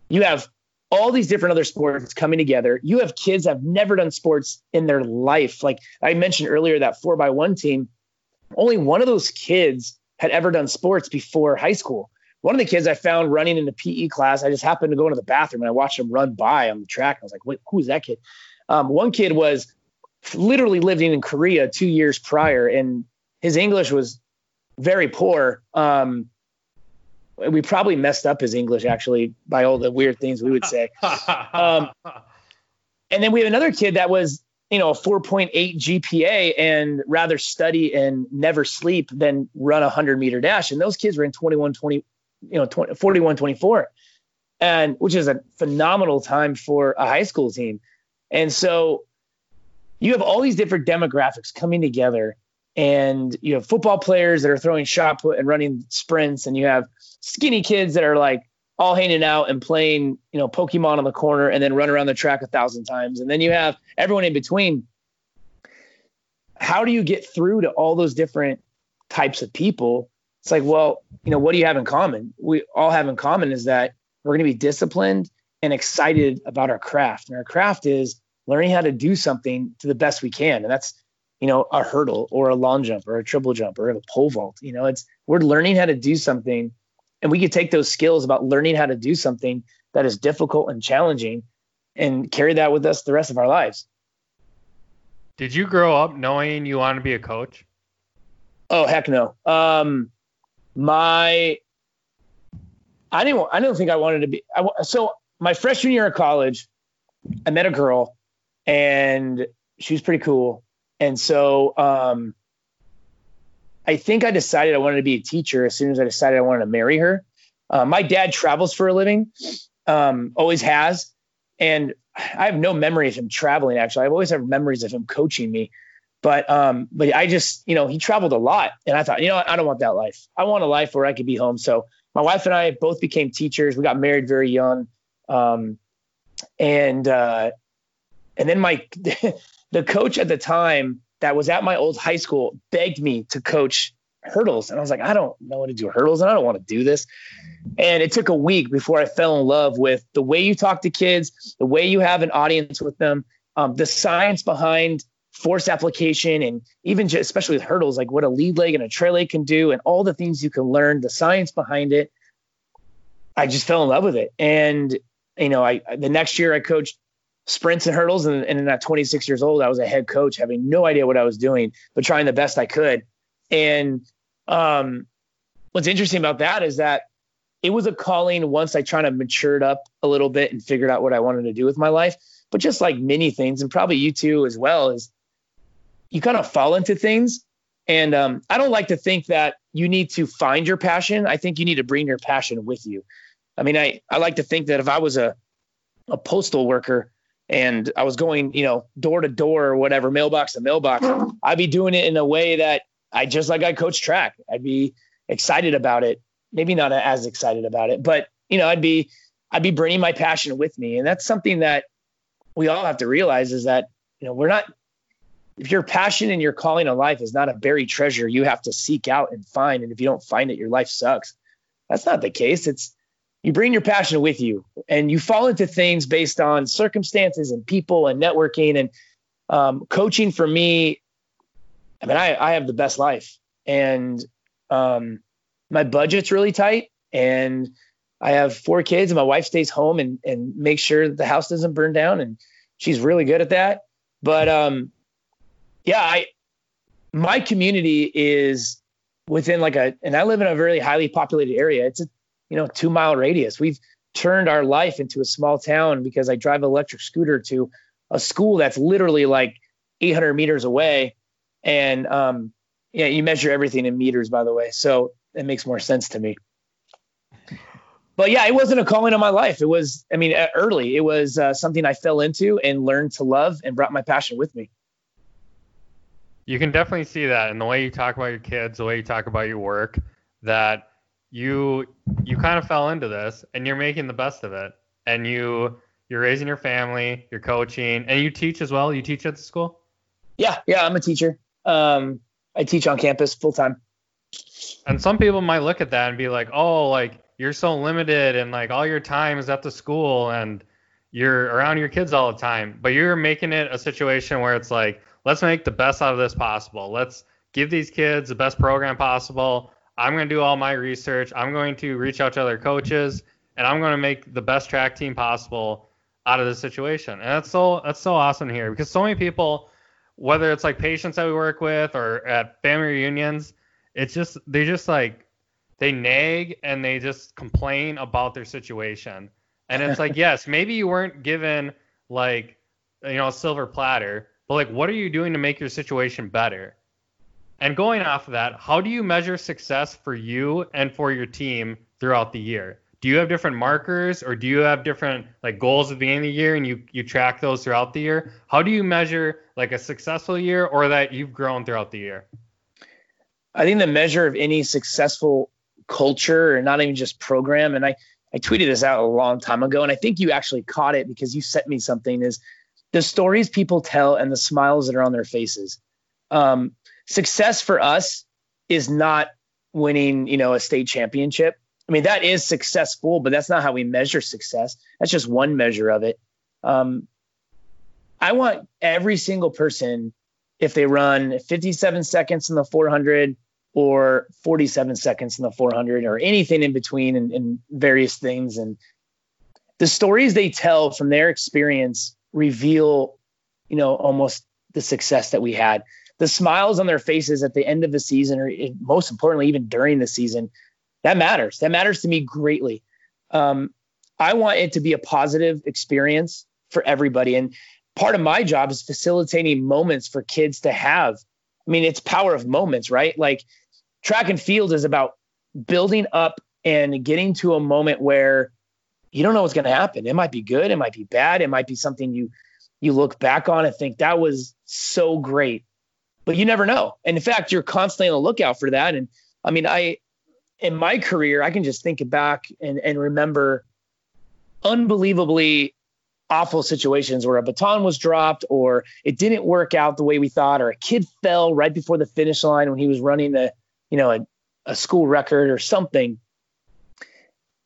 Speaker 3: you have all these different other sports coming together. You have kids that have never done sports in their life. Like I mentioned earlier, that four by one team, only one of those kids had ever done sports before high school. One of the kids I found running in the PE class, I just happened to go into the bathroom and I watched him run by on the track. I was like, wait, who's that kid? Um, one kid was literally living in Korea two years prior, and his English was very poor. Um, we probably messed up his English actually by all the weird things we would say. Um, and then we have another kid that was, you know, a 4.8 GPA and rather study and never sleep than run a 100 meter dash. And those kids were in 21, 20, you know, 20, 41, 24, and which is a phenomenal time for a high school team. And so you have all these different demographics coming together and you have football players that are throwing shot put and running sprints and you have skinny kids that are like all hanging out and playing you know pokemon on the corner and then run around the track a thousand times. And then you have everyone in between. How do you get through to all those different types of people? It's like well you know what do you have in common? We all have in common is that we're going to be disciplined and excited about our craft and our craft is learning how to do something to the best we can and that's you know, a hurdle or a long jump or a triple jump or a pole vault. You know, it's we're learning how to do something and we could take those skills about learning how to do something that is difficult and challenging and carry that with us the rest of our lives.
Speaker 2: Did you grow up knowing you want to be a coach?
Speaker 3: Oh heck no. Um, my I didn't I don't think I wanted to be I, so my freshman year of college I met a girl and she was pretty cool and so um, I think I decided I wanted to be a teacher as soon as I decided I wanted to marry her. Uh, my dad travels for a living, um, always has. And I have no memory of him traveling, actually. I've always had memories of him coaching me. But um, but I just, you know, he traveled a lot. And I thought, you know, I don't want that life. I want a life where I could be home. So my wife and I both became teachers. We got married very young. Um, and uh, and then my the coach at the time that was at my old high school begged me to coach hurdles. And I was like, I don't know how to do hurdles and I don't want to do this. And it took a week before I fell in love with the way you talk to kids, the way you have an audience with them, um, the science behind force application, and even just, especially with hurdles, like what a lead leg and a trail leg can do, and all the things you can learn, the science behind it. I just fell in love with it. And, you know, I, the next year I coached sprints and hurdles. And, and at 26 years old, I was a head coach, having no idea what I was doing, but trying the best I could. And um, what's interesting about that is that it was a calling once I kind of matured up a little bit and figured out what I wanted to do with my life. But just like many things, and probably you too as well, is you kind of fall into things And um, I don't like to think that you need to find your passion. I think you need to bring your passion with you. I mean, I, I like to think that if I was a, a postal worker and I was going, you know, door to door or whatever, mailbox to mailbox, I'd be doing it in a way that I just like I coach track. I'd be excited about it. Maybe not as excited about it, but you know, I'd be I'd be bringing my passion with me. And that's something that we all have to realize is that, you know, we're not if your passion and your calling in life is not a buried treasure you have to seek out and find. And if you don't find it, your life sucks. That's not the case. It's you bring your passion with you and you fall into things based on circumstances and people and networking and um, coaching for me i mean I, I have the best life and um, my budget's really tight and i have four kids and my wife stays home and, and makes sure the house doesn't burn down and she's really good at that. But um, yeah i my community is within like a and i live in a very highly populated area. It's a you know, two mile radius. We've turned our life into a small town because I drive an electric scooter to a school that's literally like 800 meters away. And um, yeah, you measure everything in meters, by the way. So it makes more sense to me. But yeah, it wasn't a calling on my life. It was, I mean, early. It was uh, something I fell into and learned to love and brought my passion with me.
Speaker 2: You can definitely see that in the way you talk about your kids, the way you talk about your work, that you you kind of fell into this and you're making the best of it. And you you're raising your family you're coaching and you teach as well. You teach at the school?
Speaker 3: Yeah yeah i'm a teacher. Um i teach on campus full time
Speaker 2: and some people might look at that and be like oh like you're so limited and like all your time is at the school and you're around your kids all the time. But you're making it a situation where it's like let's make the best out of this possible. Let's give these kids the best program possible I'm going to do all my research. I'm going to reach out to other coaches, and I'm going to make the best track team possible out of this situation. And that's so that's so awesome here because so many people, whether it's like patients that we work with or at family reunions, it's just they just like they nag and they just complain about their situation. And it's like, yes, maybe you weren't given like you know a silver platter, but like what are you doing to make your situation better? And going off of that, how do you measure success for you and for your team throughout the year? Do you have different markers or do you have different like goals at the end of the year and you you track those throughout the year? How do you measure like a successful year or that you've grown throughout the year?
Speaker 3: I think the measure of any successful culture or not even just program and I I tweeted this out a long time ago and I think you actually caught it because you sent me something is the stories people tell and the smiles that are on their faces. Um, success for us is not winning, you know, a state championship. I mean, that is successful, but that's not how we measure success. That's just one measure of it. Um, I want every single person, if they run 57 seconds in the 400 or 47 seconds in the 400 or anything in between and, and various things, and the stories they tell from their experience reveal, you know, almost the success that we had the smiles on their faces at the end of the season, or most importantly, even during the season, that matters. That matters to me greatly. Um, I want it to be a positive experience for everybody. And part of my job is facilitating moments for kids to have. I mean, it's power of moments, right? Like track and field is about building up and getting to a moment where you don't know what's going to happen. It might be good, it might be bad, it might be something you you look back on and think that was so great but you never know. And in fact, you're constantly on the lookout for that. And I mean, I, in my career, I can just think back and, and remember unbelievably awful situations where a baton was dropped or it didn't work out the way we thought, or a kid fell right before the finish line when he was running a, you know, a, a school record or something.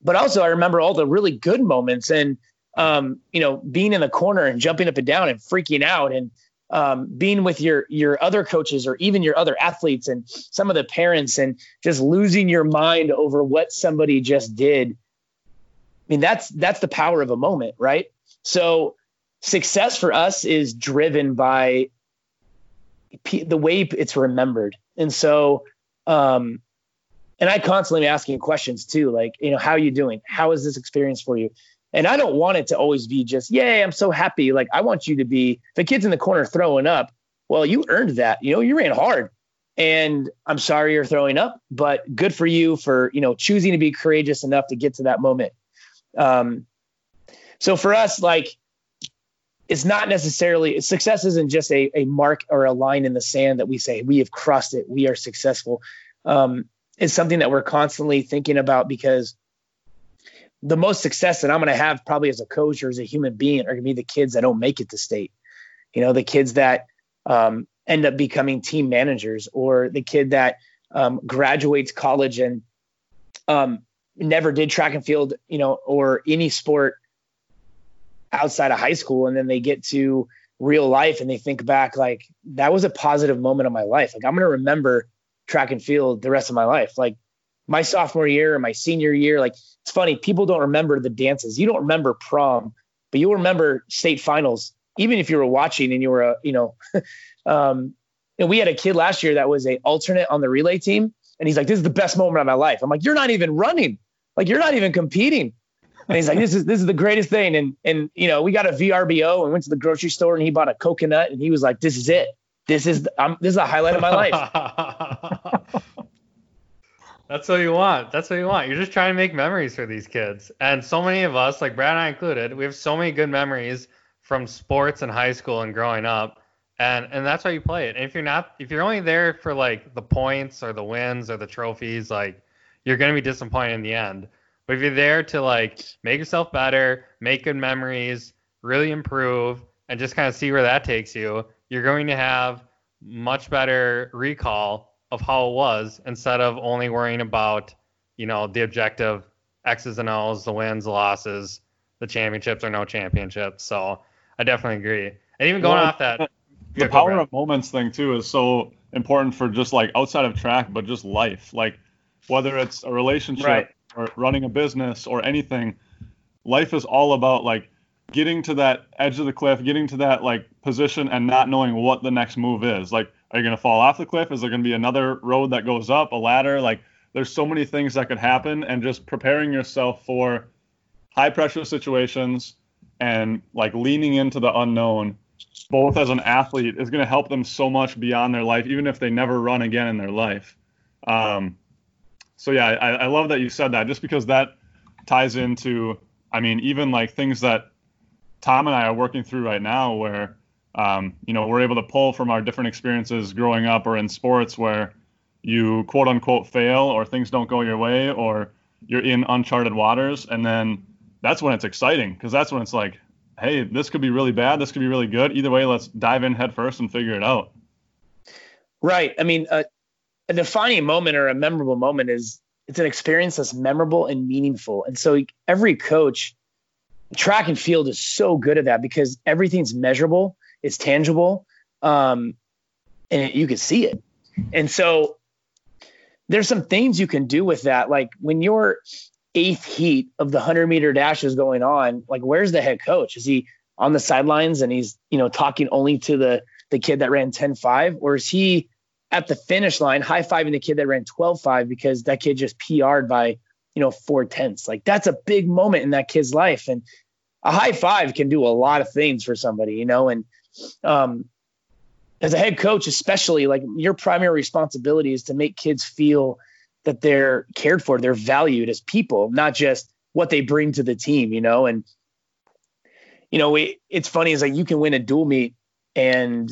Speaker 3: But also I remember all the really good moments and, um, you know, being in the corner and jumping up and down and freaking out and, um, being with your your other coaches or even your other athletes and some of the parents and just losing your mind over what somebody just did. I mean, that's that's the power of a moment, right? So success for us is driven by the way it's remembered, and so. Um, and I constantly am asking questions too, like, you know, how are you doing? How is this experience for you? And I don't want it to always be just, yay, I'm so happy. Like I want you to be the kids in the corner throwing up. Well, you earned that. You know, you ran hard. and I'm sorry you're throwing up, but good for you for you know choosing to be courageous enough to get to that moment. Um, so for us, like it's not necessarily success isn't just a, a mark or a line in the sand that we say we have crossed it, we are successful. Um, it's something that we're constantly thinking about because the most success that I'm going to have probably as a coach or as a human being are going to be the kids that don't make it to state. You know, the kids that um, end up becoming team managers or the kid that um, graduates college and um, never did track and field, you know, or any sport outside of high school. And then they get to real life and they think back like that was a positive moment of my life. Like I'm going to remember track and field the rest of my life. Like my sophomore year or my senior year, like it's funny, people don't remember the dances. You don't remember prom, but you'll remember state finals, even if you were watching and you were a, you know, um, and we had a kid last year that was a alternate on the relay team. And he's like, this is the best moment of my life. I'm like, you're not even running. Like you're not even competing. And he's like, this is this is the greatest thing. And and you know, we got a VRBO and went to the grocery store and he bought a coconut and he was like, this is it. This is the, I'm, this is the highlight of my life.
Speaker 2: That's what you want. That's what you want. You're just trying to make memories for these kids. And so many of us, like Brad and I included, we have so many good memories from sports and high school and growing up and and that's why you play it. And if you're not, if you're only there for like the points or the wins or the trophies, like you're gonna be disappointed in the end. But if you're there to like make yourself better, make good memories, really improve, and just kind of see where that takes you, you're going to have much better recall of how it was instead of only worrying about, you know, the objective X's and O's, the wins, the losses, the championships or no championships. So I definitely agree. And even going well, off that,
Speaker 1: the power of moments thing too is so important for just like outside of track, but just life. Like whether it's a relationship right. or running a business or anything, life is all about like getting to that edge of the cliff, getting to that like position and not knowing what the next move is. Like, are you gonna fall off the cliff? Is there gonna be another road that goes up, a ladder? Like there's so many things that could happen and just preparing yourself for high pressure situations and like leaning into the unknown both as an athlete is going to help them so much beyond their life, even if they never run again in their life. Um, so yeah, I, I love that you said that, just because that ties into, I mean, even like things that Tom and I are working through right now, where um, you know we're able to pull from our different experiences growing up or in sports where you quote unquote fail or things don't go your way or you're in uncharted waters, and then that's when it's exciting because that's when it's like, hey, this could be really bad. This could be really good. Either way, let's dive in head first and figure it out.
Speaker 3: Right. I mean, uh, a defining moment or a memorable moment is it's an experience that's memorable and meaningful. And so every coach, track and field is so good at that because everything's measurable, it's tangible, um, and it, you can see it. And so there's some things you can do with that. Like when you're eighth heat of the 100 meter dash is going on, like where's the head coach? Is he on the sidelines and he's, you know, talking only to the the kid that ran 10-5 or is he at the finish line high-fiving the kid that ran 12-5 because that kid just PR'd by, you know, four tenths. Like that's a big moment in that kid's life. And a high five can do a lot of things for somebody, you know, and um as a head coach, especially like your primary responsibility is to make kids feel that they're cared for, they're valued as people, not just what they bring to the team, you know. And you know, we, it's funny is like you can win a dual meet and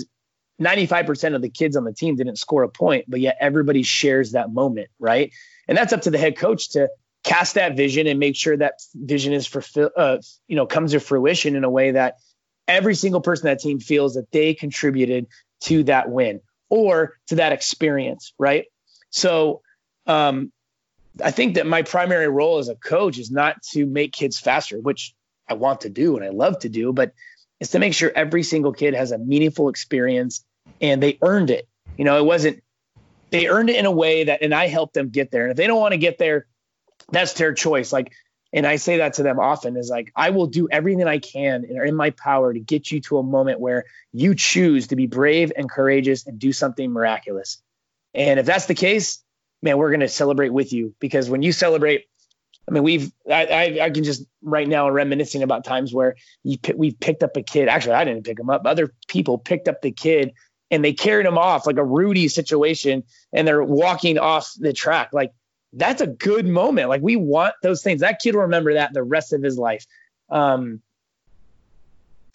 Speaker 3: 95% of the kids on the team didn't score a point, but yet everybody shares that moment, right? And that's up to the head coach to cast that vision and make sure that vision is fulfill, uh, you know, comes to fruition in a way that every single person on that team feels that they contributed to that win or to that experience, right? So um, I think that my primary role as a coach is not to make kids faster, which I want to do and I love to do, but it's to make sure every single kid has a meaningful experience and they earned it. You know, it wasn't, they earned it in a way that, and I helped them get there. And if they don't want to get there, that's their choice. Like, and I say that to them often is like, I will do everything I can and in my power to get you to a moment where you choose to be brave and courageous and do something miraculous. And if that's the case, man, we're going to celebrate with you because when you celebrate, I mean, we've, I, I, I can just right now reminiscing about times where you, we picked up a kid. Actually, I didn't pick him up. Other people picked up the kid and they carried him off like a Rudy situation and they're walking off the track. Like that's a good moment. Like we want those things. That kid will remember that the rest of his life. Um,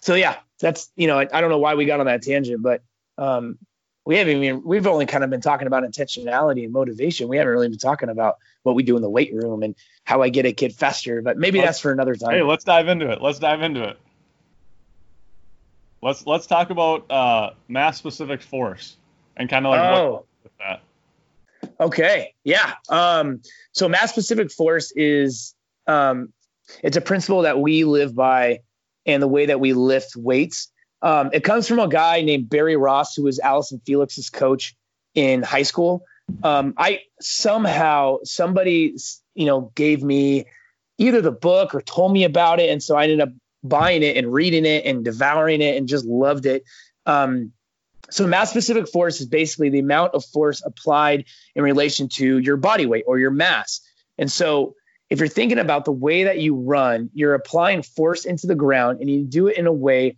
Speaker 3: so yeah, that's you know I, I, don't know why we got on that tangent, but um, we haven't even we've only kind of been talking about intentionality and motivation. We haven't really been talking about what we do in the weight room and how I get a kid faster. But maybe let's, that's for another time.
Speaker 1: Hey, let's dive into it. Let's dive into it. Let's let's talk about uh, mass specific force and kind of like oh. with that.
Speaker 3: Okay. Yeah. Um, so mass specific force is um, it's a principle that we live by and the way that we lift weights. Um, it comes from a guy named Barry Ross, who was Allison Felix's coach in high school. Um, I somehow somebody you know gave me either the book or told me about it, and so I ended up buying it and reading it and devouring it and just loved it. Um, so mass specific force is basically the amount of force applied in relation to your body weight or your mass. And so if you're thinking about the way that you run, you're applying force into the ground and you do it in a way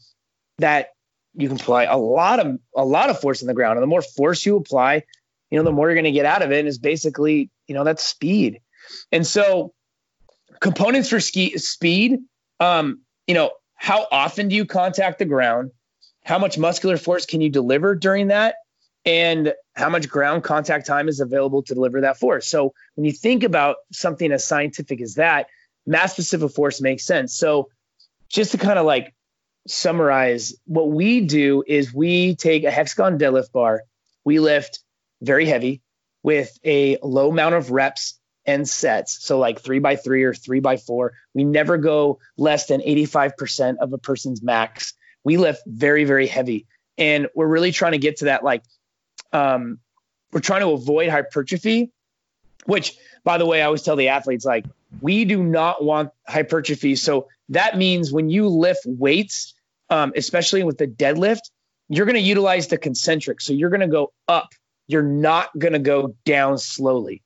Speaker 3: that you can apply a lot of a lot of force in the ground. And the more force you apply, you know, the more you're going to get out of it. And it's basically, you know, that's speed. And so components for ski speed, um, you know, how often do you contact the ground? How much muscular force can you deliver during that? And how much ground contact time is available to deliver that force? So when you think about something as scientific as that, mass specific force makes sense. So just to kind of like summarize, what we do is we take a hexagon deadlift bar, we lift very heavy with a low amount of reps and sets. So like three by three or three by four. We never go less than 85% of a person's max. We lift very, very heavy. And we're really trying to get to that like um, we're trying to avoid hypertrophy, which by the way, I always tell the athletes like we do not want hypertrophy. So that means when you lift weights, um, especially with the deadlift, you're going to utilize the concentric. So you're going to go up. You're not going to go down slowly.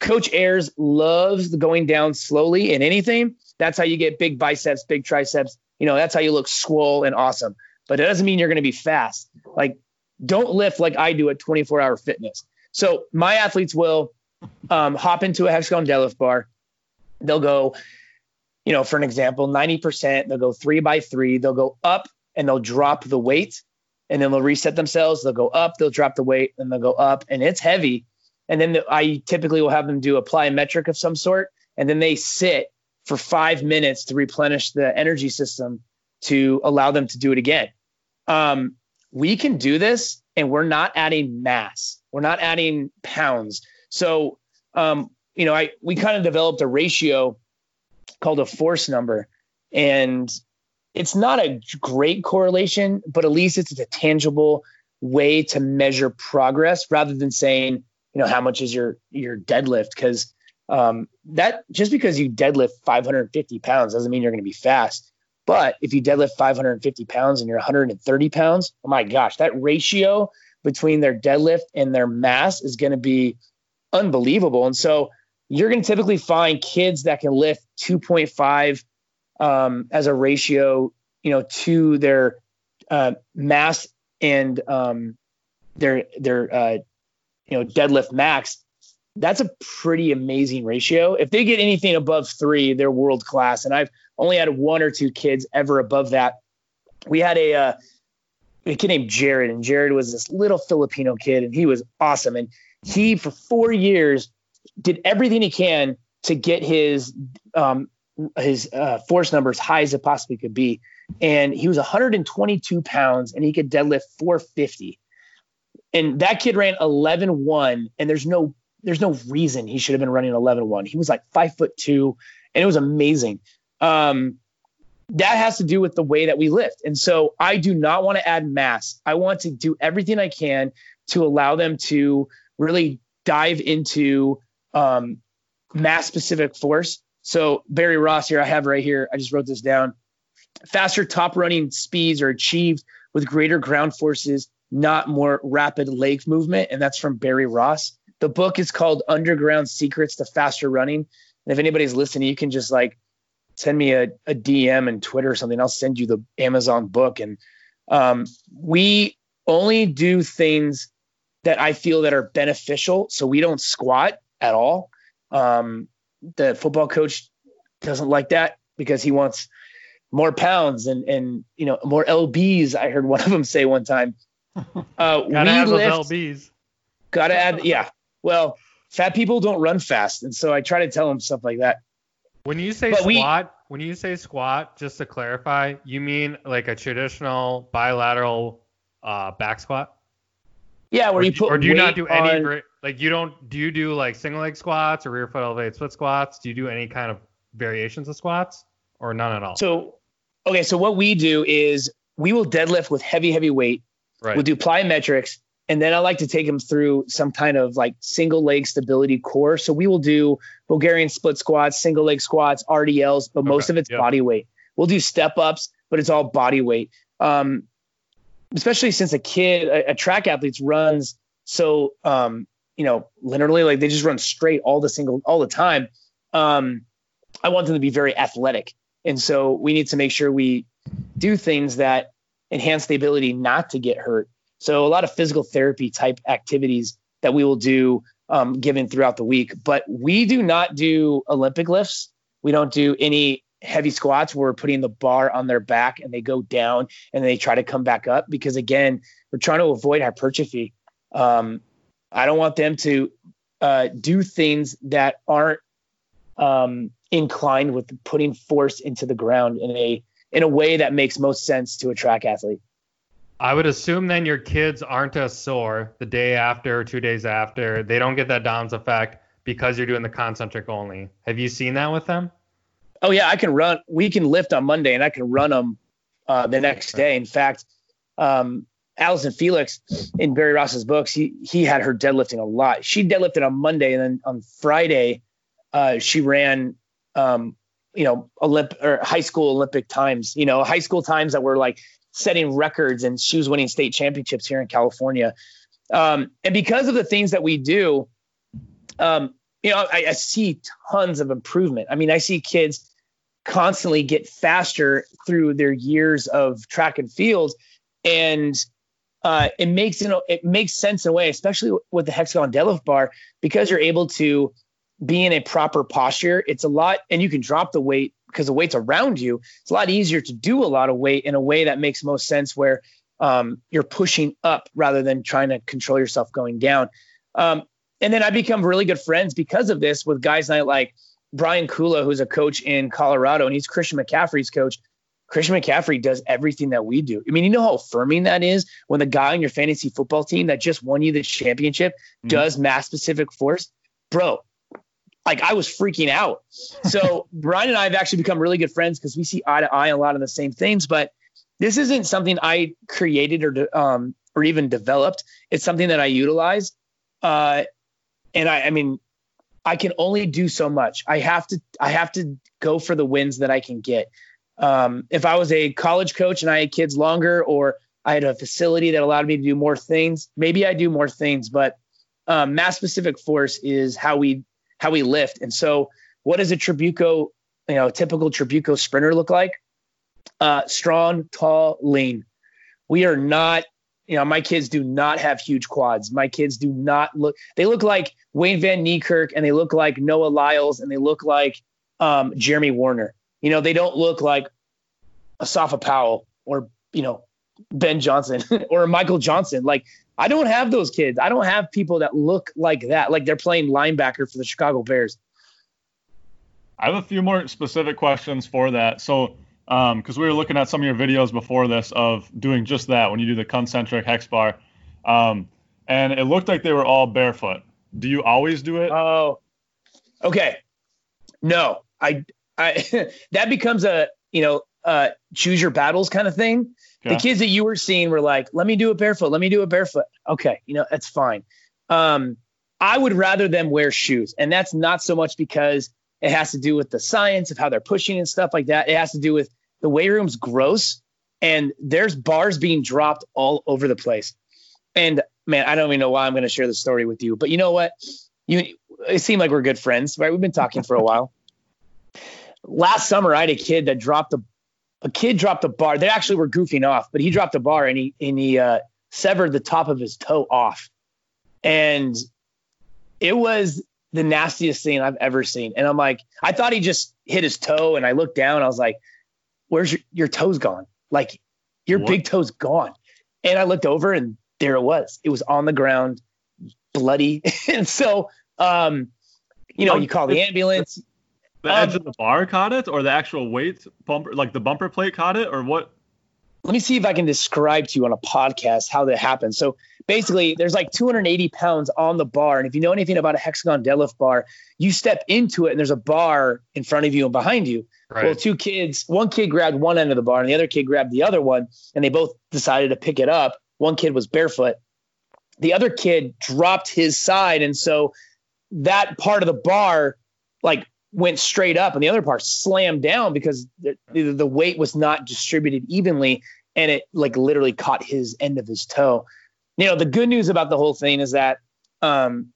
Speaker 3: Coach Ayers loves going down slowly in anything. That's how you get big biceps, big triceps. You know, that's how you look swole and awesome. But it doesn't mean you're going to be fast. Like, don't lift like I do at 24 hour fitness. So my athletes will um, hop into a hexagon deadlift bar. They'll go, you know, for an example, 90%. They'll go three by three. They'll go up and they'll drop the weight and then they'll reset themselves. They'll go up, they'll drop the weight, and they'll go up. And it's heavy and then the, I typically will have them do a plyometric of some sort, and then they sit for five minutes to replenish the energy system to allow them to do it again. Um, we can do this, and we're not adding mass. We're not adding pounds. So, um, you know, I we kind of developed a ratio called a force number, and it's not a great correlation, but at least it's a tangible way to measure progress rather than saying you know, how much is your your deadlift? Because um, that just because you deadlift 550 pounds doesn't mean you're going to be fast. But if you deadlift 550 pounds and you're 130 pounds, oh my gosh, that ratio between their deadlift and their mass is going to be unbelievable. And so you're going to typically find kids that can lift 2.5 um, as a ratio, you know, to their uh, mass and um, their their uh, you know, deadlift max, that's a pretty amazing ratio. If they get anything above three, they're world class. And I've only had one or two kids ever above that. We had a, uh, a kid named Jared, and Jared was this little Filipino kid, and he was awesome. And he, for four years, did everything he can to get his um, his uh, force number as high as it possibly could be. And he was 122 pounds, and he could deadlift 450 and that kid ran 11-1 and there's no there's no reason he should have been running 11-1 he was like five foot two and it was amazing. Um, that has to do with the way that we lift. And so i do not want to add mass. I want to do everything i can to allow them to really dive into um, mass specific force. So barry ross here i have right here. I just wrote this down. Faster top running speeds are achieved with greater ground forces not more rapid leg movement. And that's from Barry Ross. The book is called Underground Secrets to Faster Running. And if anybody's listening, you can just like send me a, a DM and Twitter or something. I'll send you the Amazon book. And um, we only do things that I feel that are beneficial. So we don't squat at all. Um, the football coach doesn't like that because he wants more pounds and and you know more lbs. I heard one of them say one time.
Speaker 2: Uh, gotta add lift, those lbs.
Speaker 3: Gotta add, yeah. Well, fat people don't run fast, and so I try to tell them stuff like that.
Speaker 2: When you say but squat, we, when you say squat, just to clarify, you mean like a traditional bilateral uh, back squat?
Speaker 3: Yeah, where
Speaker 2: or
Speaker 3: you put.
Speaker 2: Or do you not do any
Speaker 3: on,
Speaker 2: like you don't do you do like single leg squats or rear foot elevated split squats? Do you do any kind of variations of squats or none at all?
Speaker 3: So, okay, so what we do is we will deadlift with heavy, heavy weight. Right. We'll do plyometrics, and then I like to take them through some kind of like single leg stability core. So we will do Bulgarian split squats, single leg squats, RDLs, but most okay. of it's body weight. We'll do step ups, but it's all body weight. Um, especially since a kid, a, a track athlete runs so um, you know, literally like they just run straight all the single all the time. Um, I want them to be very athletic. And so we need to make sure we do things that enhance the ability not to get hurt. So a lot of physical therapy type activities that we will do um, given throughout the week. But we do not do Olympic lifts. We don't do any heavy squats where we're putting the bar on their back and they go down and they try to come back up because again, we're trying to avoid hypertrophy. Um, I don't want them to uh, do things that aren't um, inclined with putting force into the ground in a in a way that makes most sense to a track athlete.
Speaker 2: I would assume then your kids aren't as sore the day after or two days after. They don't get that DOMS effect because you're doing the concentric only. Have you seen that with them?
Speaker 3: Oh yeah, I can run. We can lift on Monday, and I can run them uh, the next day. In fact, um, Allison Felix in Barry Ross's books, he he had her deadlifting a lot. She deadlifted on Monday, and then on Friday, uh, she ran, um, you know, Olymp or high school Olympic times. You know, high school times that were like setting records, and she was winning state championships here in California. Um, and because of the things that we do, um, you know, I, I see tons of improvement. I mean, I see kids constantly get faster through their years of track and field, and uh, it makes you know it makes sense in a way, especially with the hexagon deadlift bar, because you're able to be in a proper posture. It's a lot, and you can drop the weight because the weight's around you. It's a lot easier to do a lot of weight in a way that makes most sense, where um, you're pushing up rather than trying to control yourself going down. Um, and then I become really good friends because of this with guys like Brian Kula, who's a coach in Colorado, and he's Christian McCaffrey's coach. Christian McCaffrey does everything that we do. I mean, you know how affirming that is when the guy on your fantasy football team that just won you the championship mm-hmm. does mass specific force, bro. Like I was freaking out. So Brian and I have actually become really good friends because we see eye to eye a lot of the same things. But this isn't something I created or um, or even developed. It's something that I utilize. Uh, and I, I mean, I can only do so much. I have to I have to go for the wins that I can get. Um, if I was a college coach and I had kids longer, or I had a facility that allowed me to do more things, maybe I do more things. But um, mass specific force is how we how we lift. And so, what does a Trabuco, you know, typical Trabuco sprinter look like? Uh, strong, tall, lean. We are not you know, my kids do not have huge quads. My kids do not look, they look like Wayde van Niekerk and they look like Noah Lyles and they look like um, Jeremy Wariner. You know, they don't look like Asafa Powell or, you know, Ben Johnson or Michael Johnson. Like, I don't have those kids. I don't have people that look like that. Like they're playing linebacker for the Chicago Bears.
Speaker 1: I have a few more specific questions for that. So, because um, we were looking at some of your videos before this of doing just that when you do the concentric hex bar, um, and it looked like they were all barefoot. Do you always do it?
Speaker 3: Oh, okay. No, I I, that becomes a you know uh, choose your battles kind of thing. The kids that you were seeing were like, let me do it barefoot. Let me do it barefoot. Okay, you know that's fine. Um, I would rather them wear shoes, and that's not so much because it has to do with the science of how they're pushing and stuff like that. It has to do with the weight room's gross, and there's bars being dropped all over the place. And man, I don't even know why I'm going to share the story with you, but you know what? You it seemed like we're good friends, right? We've been talking for a while last summer I had a kid that dropped a a kid dropped a bar. They actually were goofing off, but he dropped a bar and he and he uh, severed the top of his toe off. And it was the nastiest thing I've ever seen. And I'm like, I thought he just hit his toe. And I looked down, I was like, where's your, your toes gone? Like your what? big toe's gone. And I looked over and there it was. It was on the ground, bloody. and so, um, you know, you call the ambulance.
Speaker 1: The um, edge of the bar caught it, or the actual weight bumper, like the bumper plate caught it, or what?
Speaker 3: Let me see if I can describe to you on a podcast how that happened. So basically, there's like 280 pounds on the bar, and if you know anything about a hexagon deadlift bar, you step into it, and there's a bar in front of you and behind you. Right. Well, two kids, one kid grabbed one end of the bar, and the other kid grabbed the other one, and they both decided to pick it up. One kid was barefoot. The other kid dropped his side, and so that part of the bar like went straight up and the other part slammed down because the, the weight was not distributed evenly and it like literally caught his end of his toe. You know, the good news about the whole thing is that um,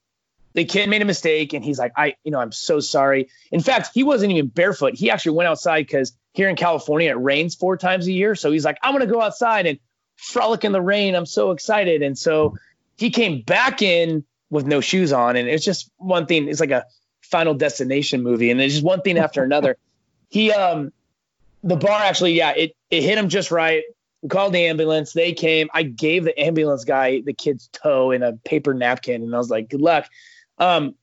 Speaker 3: the kid made a mistake and he's like, I, you know, I'm so sorry. In fact, he wasn't even barefoot. He actually went outside because here in California, it rains four times a year. So he's like, I'm going to go outside and frolic in the rain. I'm so excited. And so he came back in with no shoes on. And it's just one thing. It's like a final destination movie. And it's just one thing after another. He, um, the bar actually, yeah, it, it hit him just right. We called the ambulance. They came. I gave the ambulance guy the kid's toe in a paper napkin. And I was like, good luck. Um,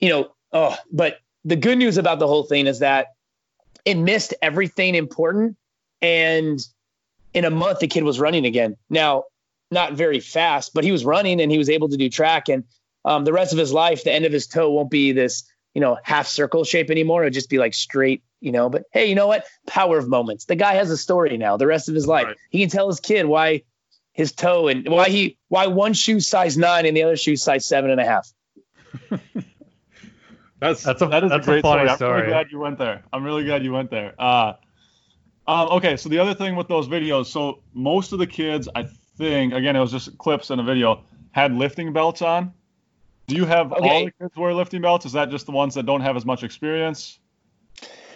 Speaker 3: you know, oh, but the good news about the whole thing is that it missed everything important. And in a month, the kid was running again. Now, not very fast, but he was running and he was able to do track. And um, the rest of his life, the end of his toe won't be this, you know, half circle shape anymore. It would just be like straight, you know. But hey, you know what? Power of moments. The guy has a story now. The rest of his life, right. he can tell his kid why his toe and why he why one shoe size nine and the other shoe size seven and a half.
Speaker 1: that's that's a, that is that's a great a story. I'm really glad you went there. I'm really glad you went there. Uh, um, okay, so the other thing with those videos, so most of the kids, I think, again, it was just clips in a video, had lifting belts on. Do you have okay. all the kids wear lifting belts? Is that just the ones that don't have as much experience?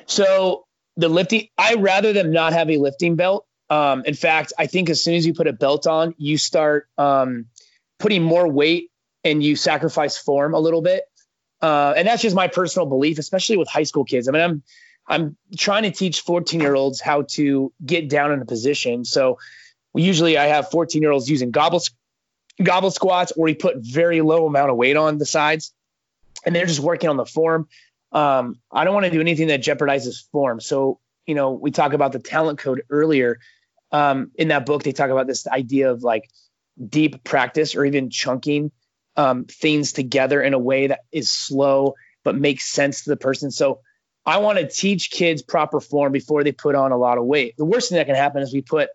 Speaker 3: So the lifting, I rather them not have a lifting belt. Um, in fact, I think as soon as you put a belt on, you start um, putting more weight and you sacrifice form a little bit. Uh, and that's just my personal belief, especially with high school kids. I mean, I'm I'm trying to teach 14 year olds how to get down in a position. So usually I have 14 year olds using goblet goblet squats or he put very low amount of weight on the sides and they're just working on the form. Um, I don't want to do anything that jeopardizes form. So, you know, we talk about the talent code earlier. Um, in that book, they talk about this idea of like deep practice or even chunking um, things together in a way that is slow but makes sense to the person. So I want to teach kids proper form before they put on a lot of weight. The worst thing that can happen is we put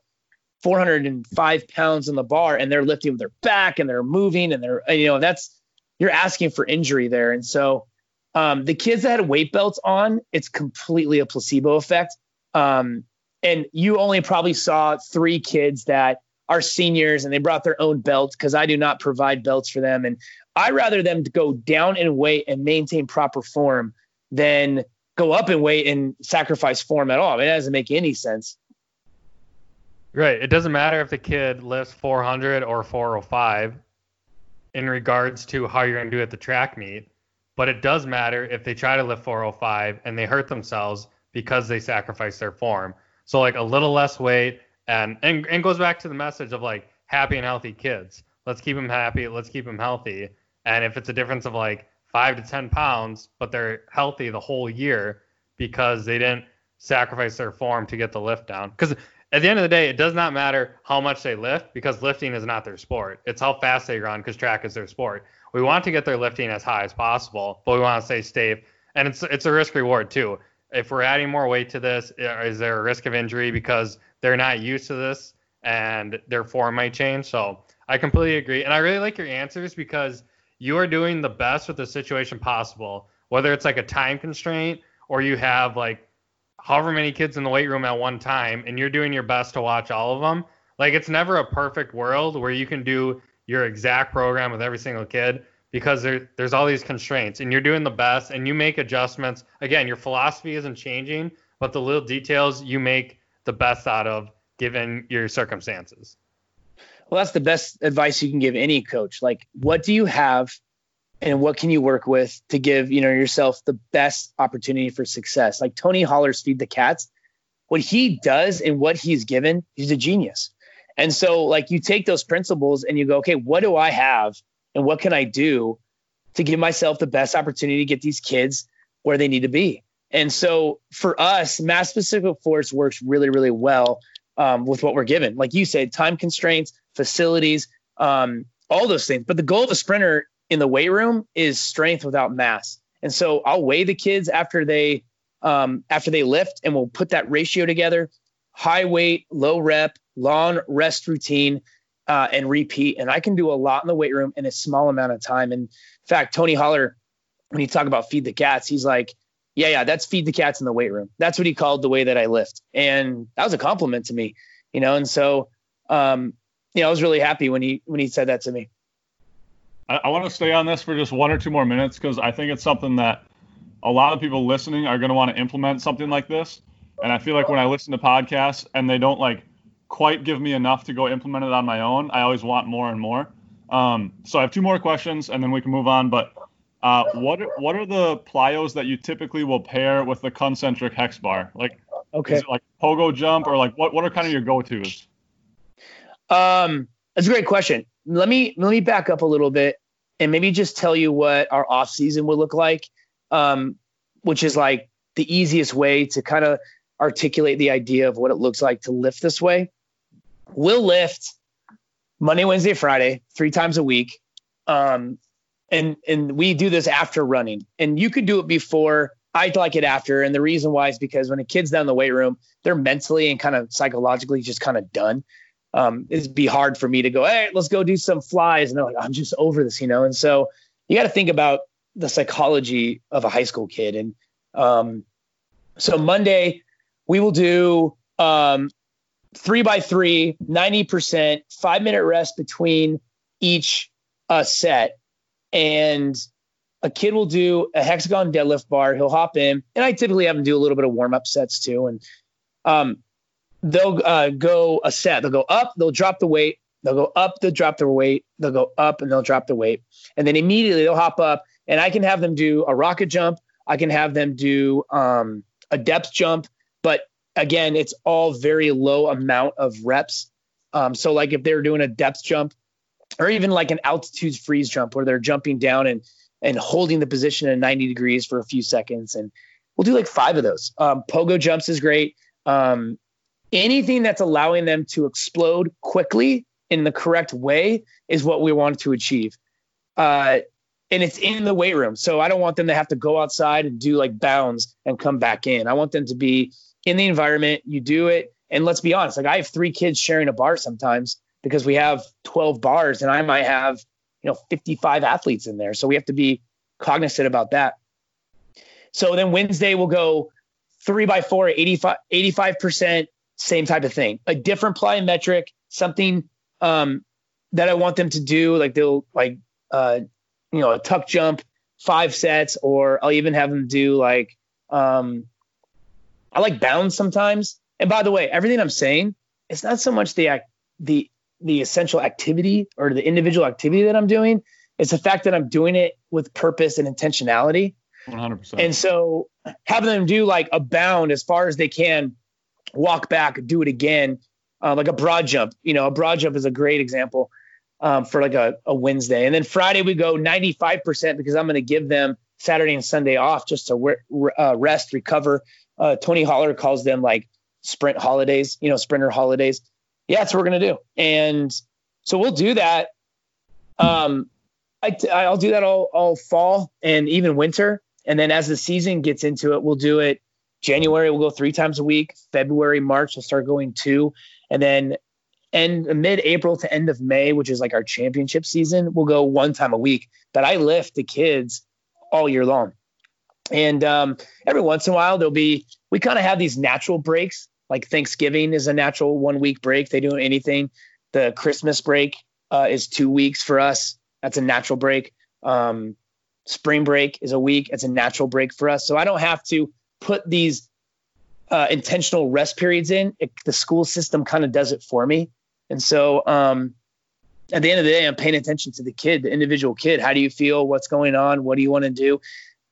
Speaker 3: 405 pounds in the bar and they're lifting with their back and they're moving and they're, you know, that's, you're asking for injury there. And so um, the kids that had weight belts on, it's completely a placebo effect. Um, and you only probably saw three kids that are seniors and they brought their own belts because I do not provide belts for them. And I rather them to go down in weight and maintain proper form than go up in weight and sacrifice form at all. It doesn't make any sense.
Speaker 2: Right. It doesn't matter if the kid lifts 400 or 405 in regards to how you're going to do at the track meet, but it does matter if they try to lift 405 and they hurt themselves because they sacrifice their form. So like a little less weight and and, and goes back to the message of like happy and healthy kids. Let's keep them happy. Let's keep them healthy. And if it's a difference of like five to 10 pounds, but they're healthy the whole year because they didn't sacrifice their form to get the lift down. Because at the end of the day, it does not matter how much they lift because lifting is not their sport. It's how fast they run because track is their sport. We want to get their lifting as high as possible, but we want to stay safe. And it's it's a risk reward too. If we're adding more weight to this, is there a risk of injury because they're not used to this and their form might change? So I completely agree. And I really like your answers because you are doing the best with the situation possible, whether it's like a time constraint or you have like however many kids in the weight room at one time and you're doing your best to watch all of them. Like it's never a perfect world where you can do your exact program with every single kid because there, there's all these constraints and you're doing the best and you make adjustments. Again, your philosophy isn't changing, but the little details you make the best out of given your circumstances.
Speaker 3: Well, that's the best advice you can give any coach. Like, what do you have and what can you work with to give, you know, yourself the best opportunity for success? Like Tony Holler's Feed the Cats, what he does and what he's given, he's a genius. And so like you take those principles and you go, okay, what do I have and what can I do to give myself the best opportunity to get these kids where they need to be? And so for us, mass specific force works really, really well um, with what we're given. Like you said, time constraints, facilities, um, all those things. But the goal of a sprinter in the weight room is strength without mass. And so I'll weigh the kids after they um, after they lift, and we'll put that ratio together: high weight, low rep, long rest routine, uh, and repeat. And I can do a lot in the weight room in a small amount of time. And in fact, Tony Holler, when you talk about feed the cats, he's like, yeah, yeah, that's feed the cats in the weight room. That's what he called the way that I lift. And that was a compliment to me, you know? And so, um, you know, I was really happy when he, when he said that to me.
Speaker 1: I, I want to stay on this for just one or two more minutes because I think it's something that a lot of people listening are going to want to implement something like this. And I feel like when I listen to podcasts and they don't like quite give me enough to go implement it on my own, I always want more and more. Um, so I have two more questions and then we can move on. But uh, what what are the plyos that you typically will pair with the concentric hex bar? Like, okay, is it like pogo jump or like what what are kind of your go tos?
Speaker 3: Um, that's a great question. Let me let me back up a little bit and maybe just tell you what our off season would look like, um, which is like the easiest way to kind of articulate the idea of what it looks like to lift this way. We'll lift Monday, Wednesday, Friday, three times a week. Um, and and we do this after running and you could do it before I'd like it after and the reason why is because when a kid's down the weight room they're mentally and kind of psychologically just kind of done um, it'd be hard for me to go hey let's go do some flies. And they're like i'm just over this you know? And so you got to think about the psychology of a high school kid. And um, so monday we will do um, three by three 90% five minute rest between each uh, set. And a kid will do a hexagon deadlift bar. He'll hop in, and I typically have him do a little bit of warm up sets too. And um, they'll uh, go a set. They'll go up. They'll drop the weight. They'll go up. They'll drop their weight. They'll go up, and they'll drop the weight. And then immediately they'll hop up, and I can have them do a rocket jump. I can have them do um, a depth jump. But again, it's all very low amount of reps. Um, so like if they're doing a depth jump, or even like an altitude freeze jump where they're jumping down and and holding the position at 90 degrees for a few seconds. And we'll do like five of those. Um, pogo jumps is great. Um, anything that's allowing them to explode quickly in the correct way is what we want to achieve. Uh, and it's in the weight room. So I don't want them to have to go outside and do like bounds and come back in. I want them to be in the environment. You do it. And let's be honest, like I have three kids sharing a bar sometimes because we have 12 bars and I might have, you know, 55 athletes in there. So we have to be cognizant about that. So then Wednesday we'll go three by four, 85, 85%, same type of thing, a different plyometric, something um, that I want them to do. Like they'll like, uh, you know, a tuck jump, five sets, or I'll even have them do like, um, I like bounds sometimes. And by the way, everything I'm saying, it's not so much the act, the the essential activity or the individual activity that I'm doing. It's the fact that I'm doing it with purpose and intentionality. 100%. And so having them do like a bound as far as they can, walk back, do it again, uh, like a broad jump. You know, a broad jump is a great example um, for like a, a Wednesday. And then Friday we go 95% because I'm going to give them Saturday and Sunday off just to re- uh, rest, recover. Uh, Tony Holler calls them like sprint holidays, you know, sprinter holidays yeah, that's what we're gonna do. And so we'll do that. Um, I, I'll do that all all fall and even winter. And then as the season gets into it, we'll do it. January we'll go three times a week. February, March we'll start going two, and then end mid-April to end of May, which is like our championship season, we'll go one time a week. But I lift the kids all year long. And um, every once in a while, there'll be, we kind of have these natural breaks like Thanksgiving is a natural one week break. They do anything. The Christmas break uh, is two weeks for us. That's a natural break. Um, spring break is a week. It's a natural break for us. So I don't have to put these uh, intentional rest periods in. It, the school system kind of does it for me. And so, um, at the end of the day, I'm paying attention to the kid, the individual kid. How do you feel? What's going on? What do you want to do?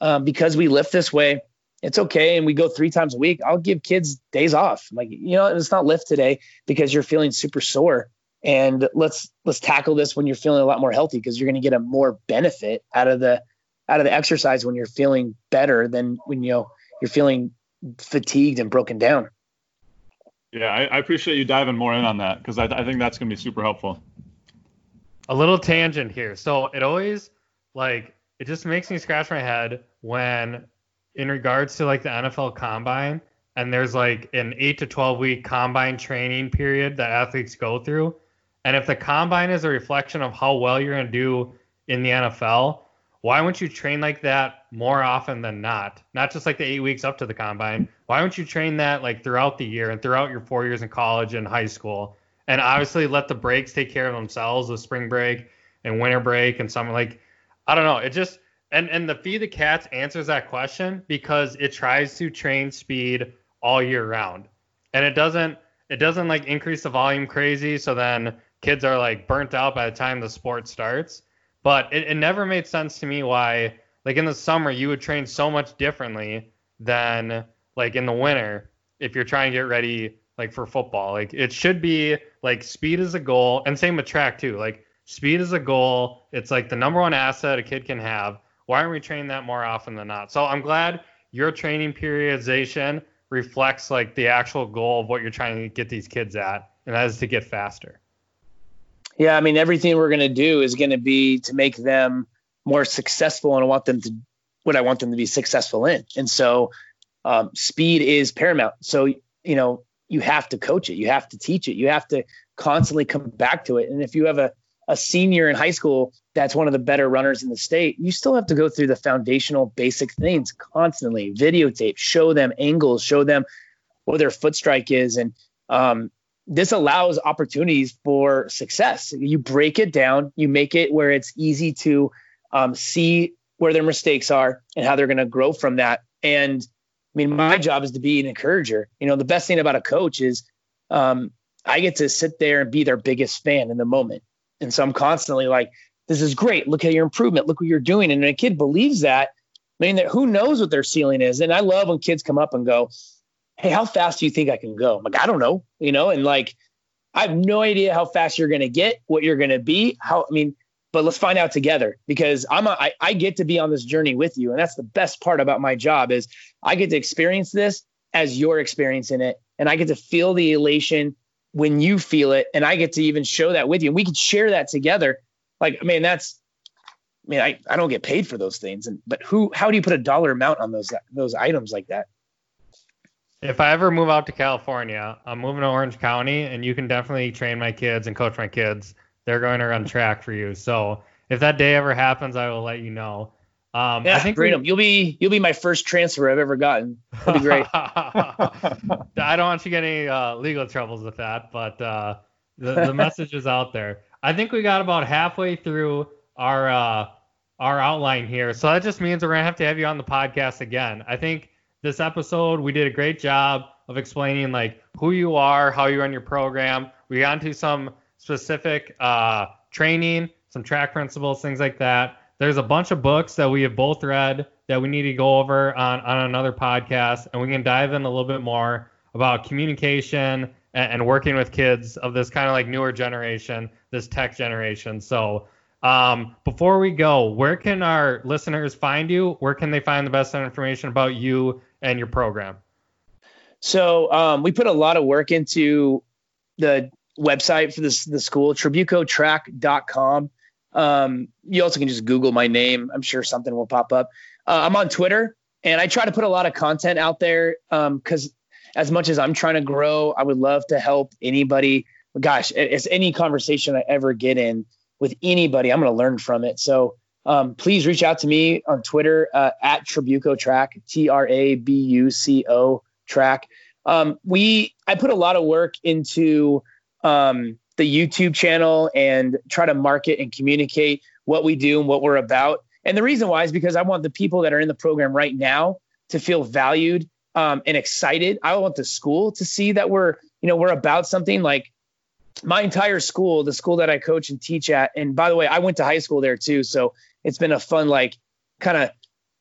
Speaker 3: Um, because we lift this way, it's okay. And we go three times a week. I'll give kids days off. I'm like, you know, it's not lift today because you're feeling super sore. And let's let's tackle this when you're feeling a lot more healthy because you're going to get a more benefit out of the out of the exercise when you're feeling better than when you know you're feeling fatigued and broken down.
Speaker 1: Yeah, I, I appreciate you diving more in on that because I, I think that's going to be super helpful.
Speaker 2: A little tangent here. So it always like it just makes me scratch my head when in regards to like the NFL combine and there's like an 8 to 12 week combine training period that athletes go through and if the combine is a reflection of how well you're going to do in the NFL, why wouldn't you train like that more often than not? Not just like the 8 weeks up to the combine. Why wouldn't you train that like throughout the year and throughout your 4 years in college and high school? And obviously let the breaks take care of themselves, the spring break and winter break and something like I don't know. It just and and the feed the cats answers that question because it tries to train speed all year round, and it doesn't it doesn't like increase the volume crazy. So then kids are like burnt out by the time the sport starts. But it, it never made sense to me why like in the summer you would train so much differently than like in the winter if you're trying to get ready like for football. Like it should be like speed is a goal, and same with track too. Like Speed is a goal. It's like the number one asset a kid can have. Why aren't we training that more often than not? So I'm glad your training periodization reflects like the actual goal of what you're trying to get these kids at, and that is to get faster.
Speaker 3: Yeah, I mean everything we're going to do is going to be to make them more successful, and I want them to what I want them to be successful in. And so, um, speed is paramount. So you know you have to coach it, you have to teach it, you have to constantly come back to it. And if you have a a senior in high school that's one of the better runners in the state, you still have to go through the foundational basic things constantly, videotape, show them angles, show them what their foot strike is. And um, this allows opportunities for success. You break it down, you make it where it's easy to um, see where their mistakes are and how they're going to grow from that. And I mean, my job is to be an encourager. You know, the best thing about a coach is um, I get to sit there and be their biggest fan in the moment. And so I'm constantly like, this is great. Look at your improvement. Look what you're doing. And a kid believes that. I mean, that who knows what their ceiling is? And I love when kids come up and go, Hey, how fast do you think I can go? I'm like, I don't know, you know, and like, I have no idea how fast you're going to get, what you're going to be. How, I mean, but let's find out together because I'm a, I, I get to be on this journey with you. And that's the best part about my job is I get to experience this as you're experiencing it. And I get to feel the elation when you feel it and I get to even show that with you and we can share that together. Like, I mean, that's, I mean, I, I don't get paid for those things. And, but who, how do you put a dollar amount on those, those items like that?
Speaker 2: If I ever move out to California, I'm moving to Orange County and you can definitely train my kids and coach my kids. They're going to run track for you. So if that day ever happens, I will let you know.
Speaker 3: Um, yeah, I think freedom. We, you'll be you'll be my first transfer I've ever gotten. That'd be great. I
Speaker 2: don't want you to get any uh, legal troubles with that, but uh, the the message is out there. I think we got about halfway through our uh, our outline here, so that just means we're gonna have to have you on the podcast again. I think this episode we did a great job of explaining like who you are, how you run your program. We got into some specific uh, training, some track principles, things like that there's a bunch of books that we have both read that we need to go over on, on another podcast, and we can dive in a little bit more about communication and, and working with kids of this kind of like newer generation, this tech generation. So, um, before we go, where can our listeners find you? Where can they find the best information about you and your program?
Speaker 3: So um, we put a lot of work into the website for this the school, trabucotrack.com. Um, you also can just Google my name. I'm sure something will pop up. Uh, I'm on Twitter and I try to put a lot of content out there because um, as much as I'm trying to grow, I would love to help anybody. Gosh, it's any conversation I ever get in with anybody, I'm going to learn from it. So um, please reach out to me on Twitter uh, at Trabuco Track, T R A B U C O Track. Um, we I put a lot of work into um, the YouTube channel and try to market and communicate what we do and what we're about. And the reason why is because I want the people that are in the program right now to feel valued um, and excited. I want the school to see that we're, you know, we're about something like my entire school, the school that I coach and teach at, and by the way, I went to high school there too, so it's been a fun like kind of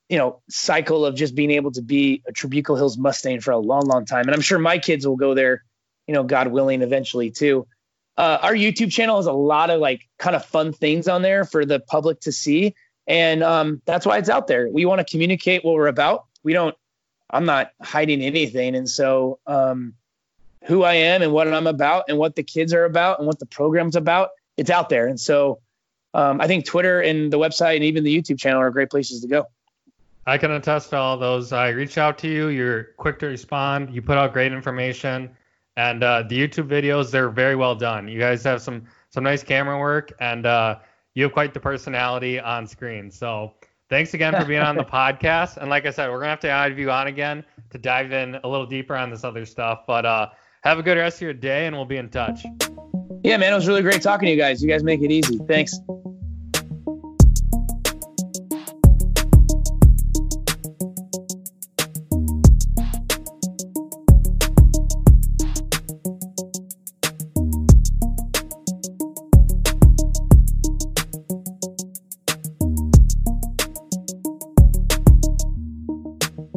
Speaker 3: you know cycle of just being able to be a Trabuco Hills Mustang for a long, long time, and I'm sure my kids will go there, you know, God willing, eventually too. Uh, our YouTube channel has a lot of like kind of fun things on there for the public to see, and um, that's why it's out there. We want to communicate what we're about. We don't. I'm not hiding anything, and so um, who I am and what I'm about and what the kids are about and what the program's about, it's out there. And so um, I think Twitter and the website and even the YouTube channel are great places to go.
Speaker 2: I can attest to all those. I reach out to you. You're quick to respond. You put out great information, and uh, the YouTube videos they're very well done. You guys have some some nice camera work, and uh, you have quite the personality on screen. So thanks again for being on the podcast. And like I said, we're gonna have to have you on again to dive in a little deeper on this other stuff. But uh, have a good rest of your day, and we'll be in touch.
Speaker 3: Yeah, man, it was really great talking to you guys. You guys make it easy. Thanks.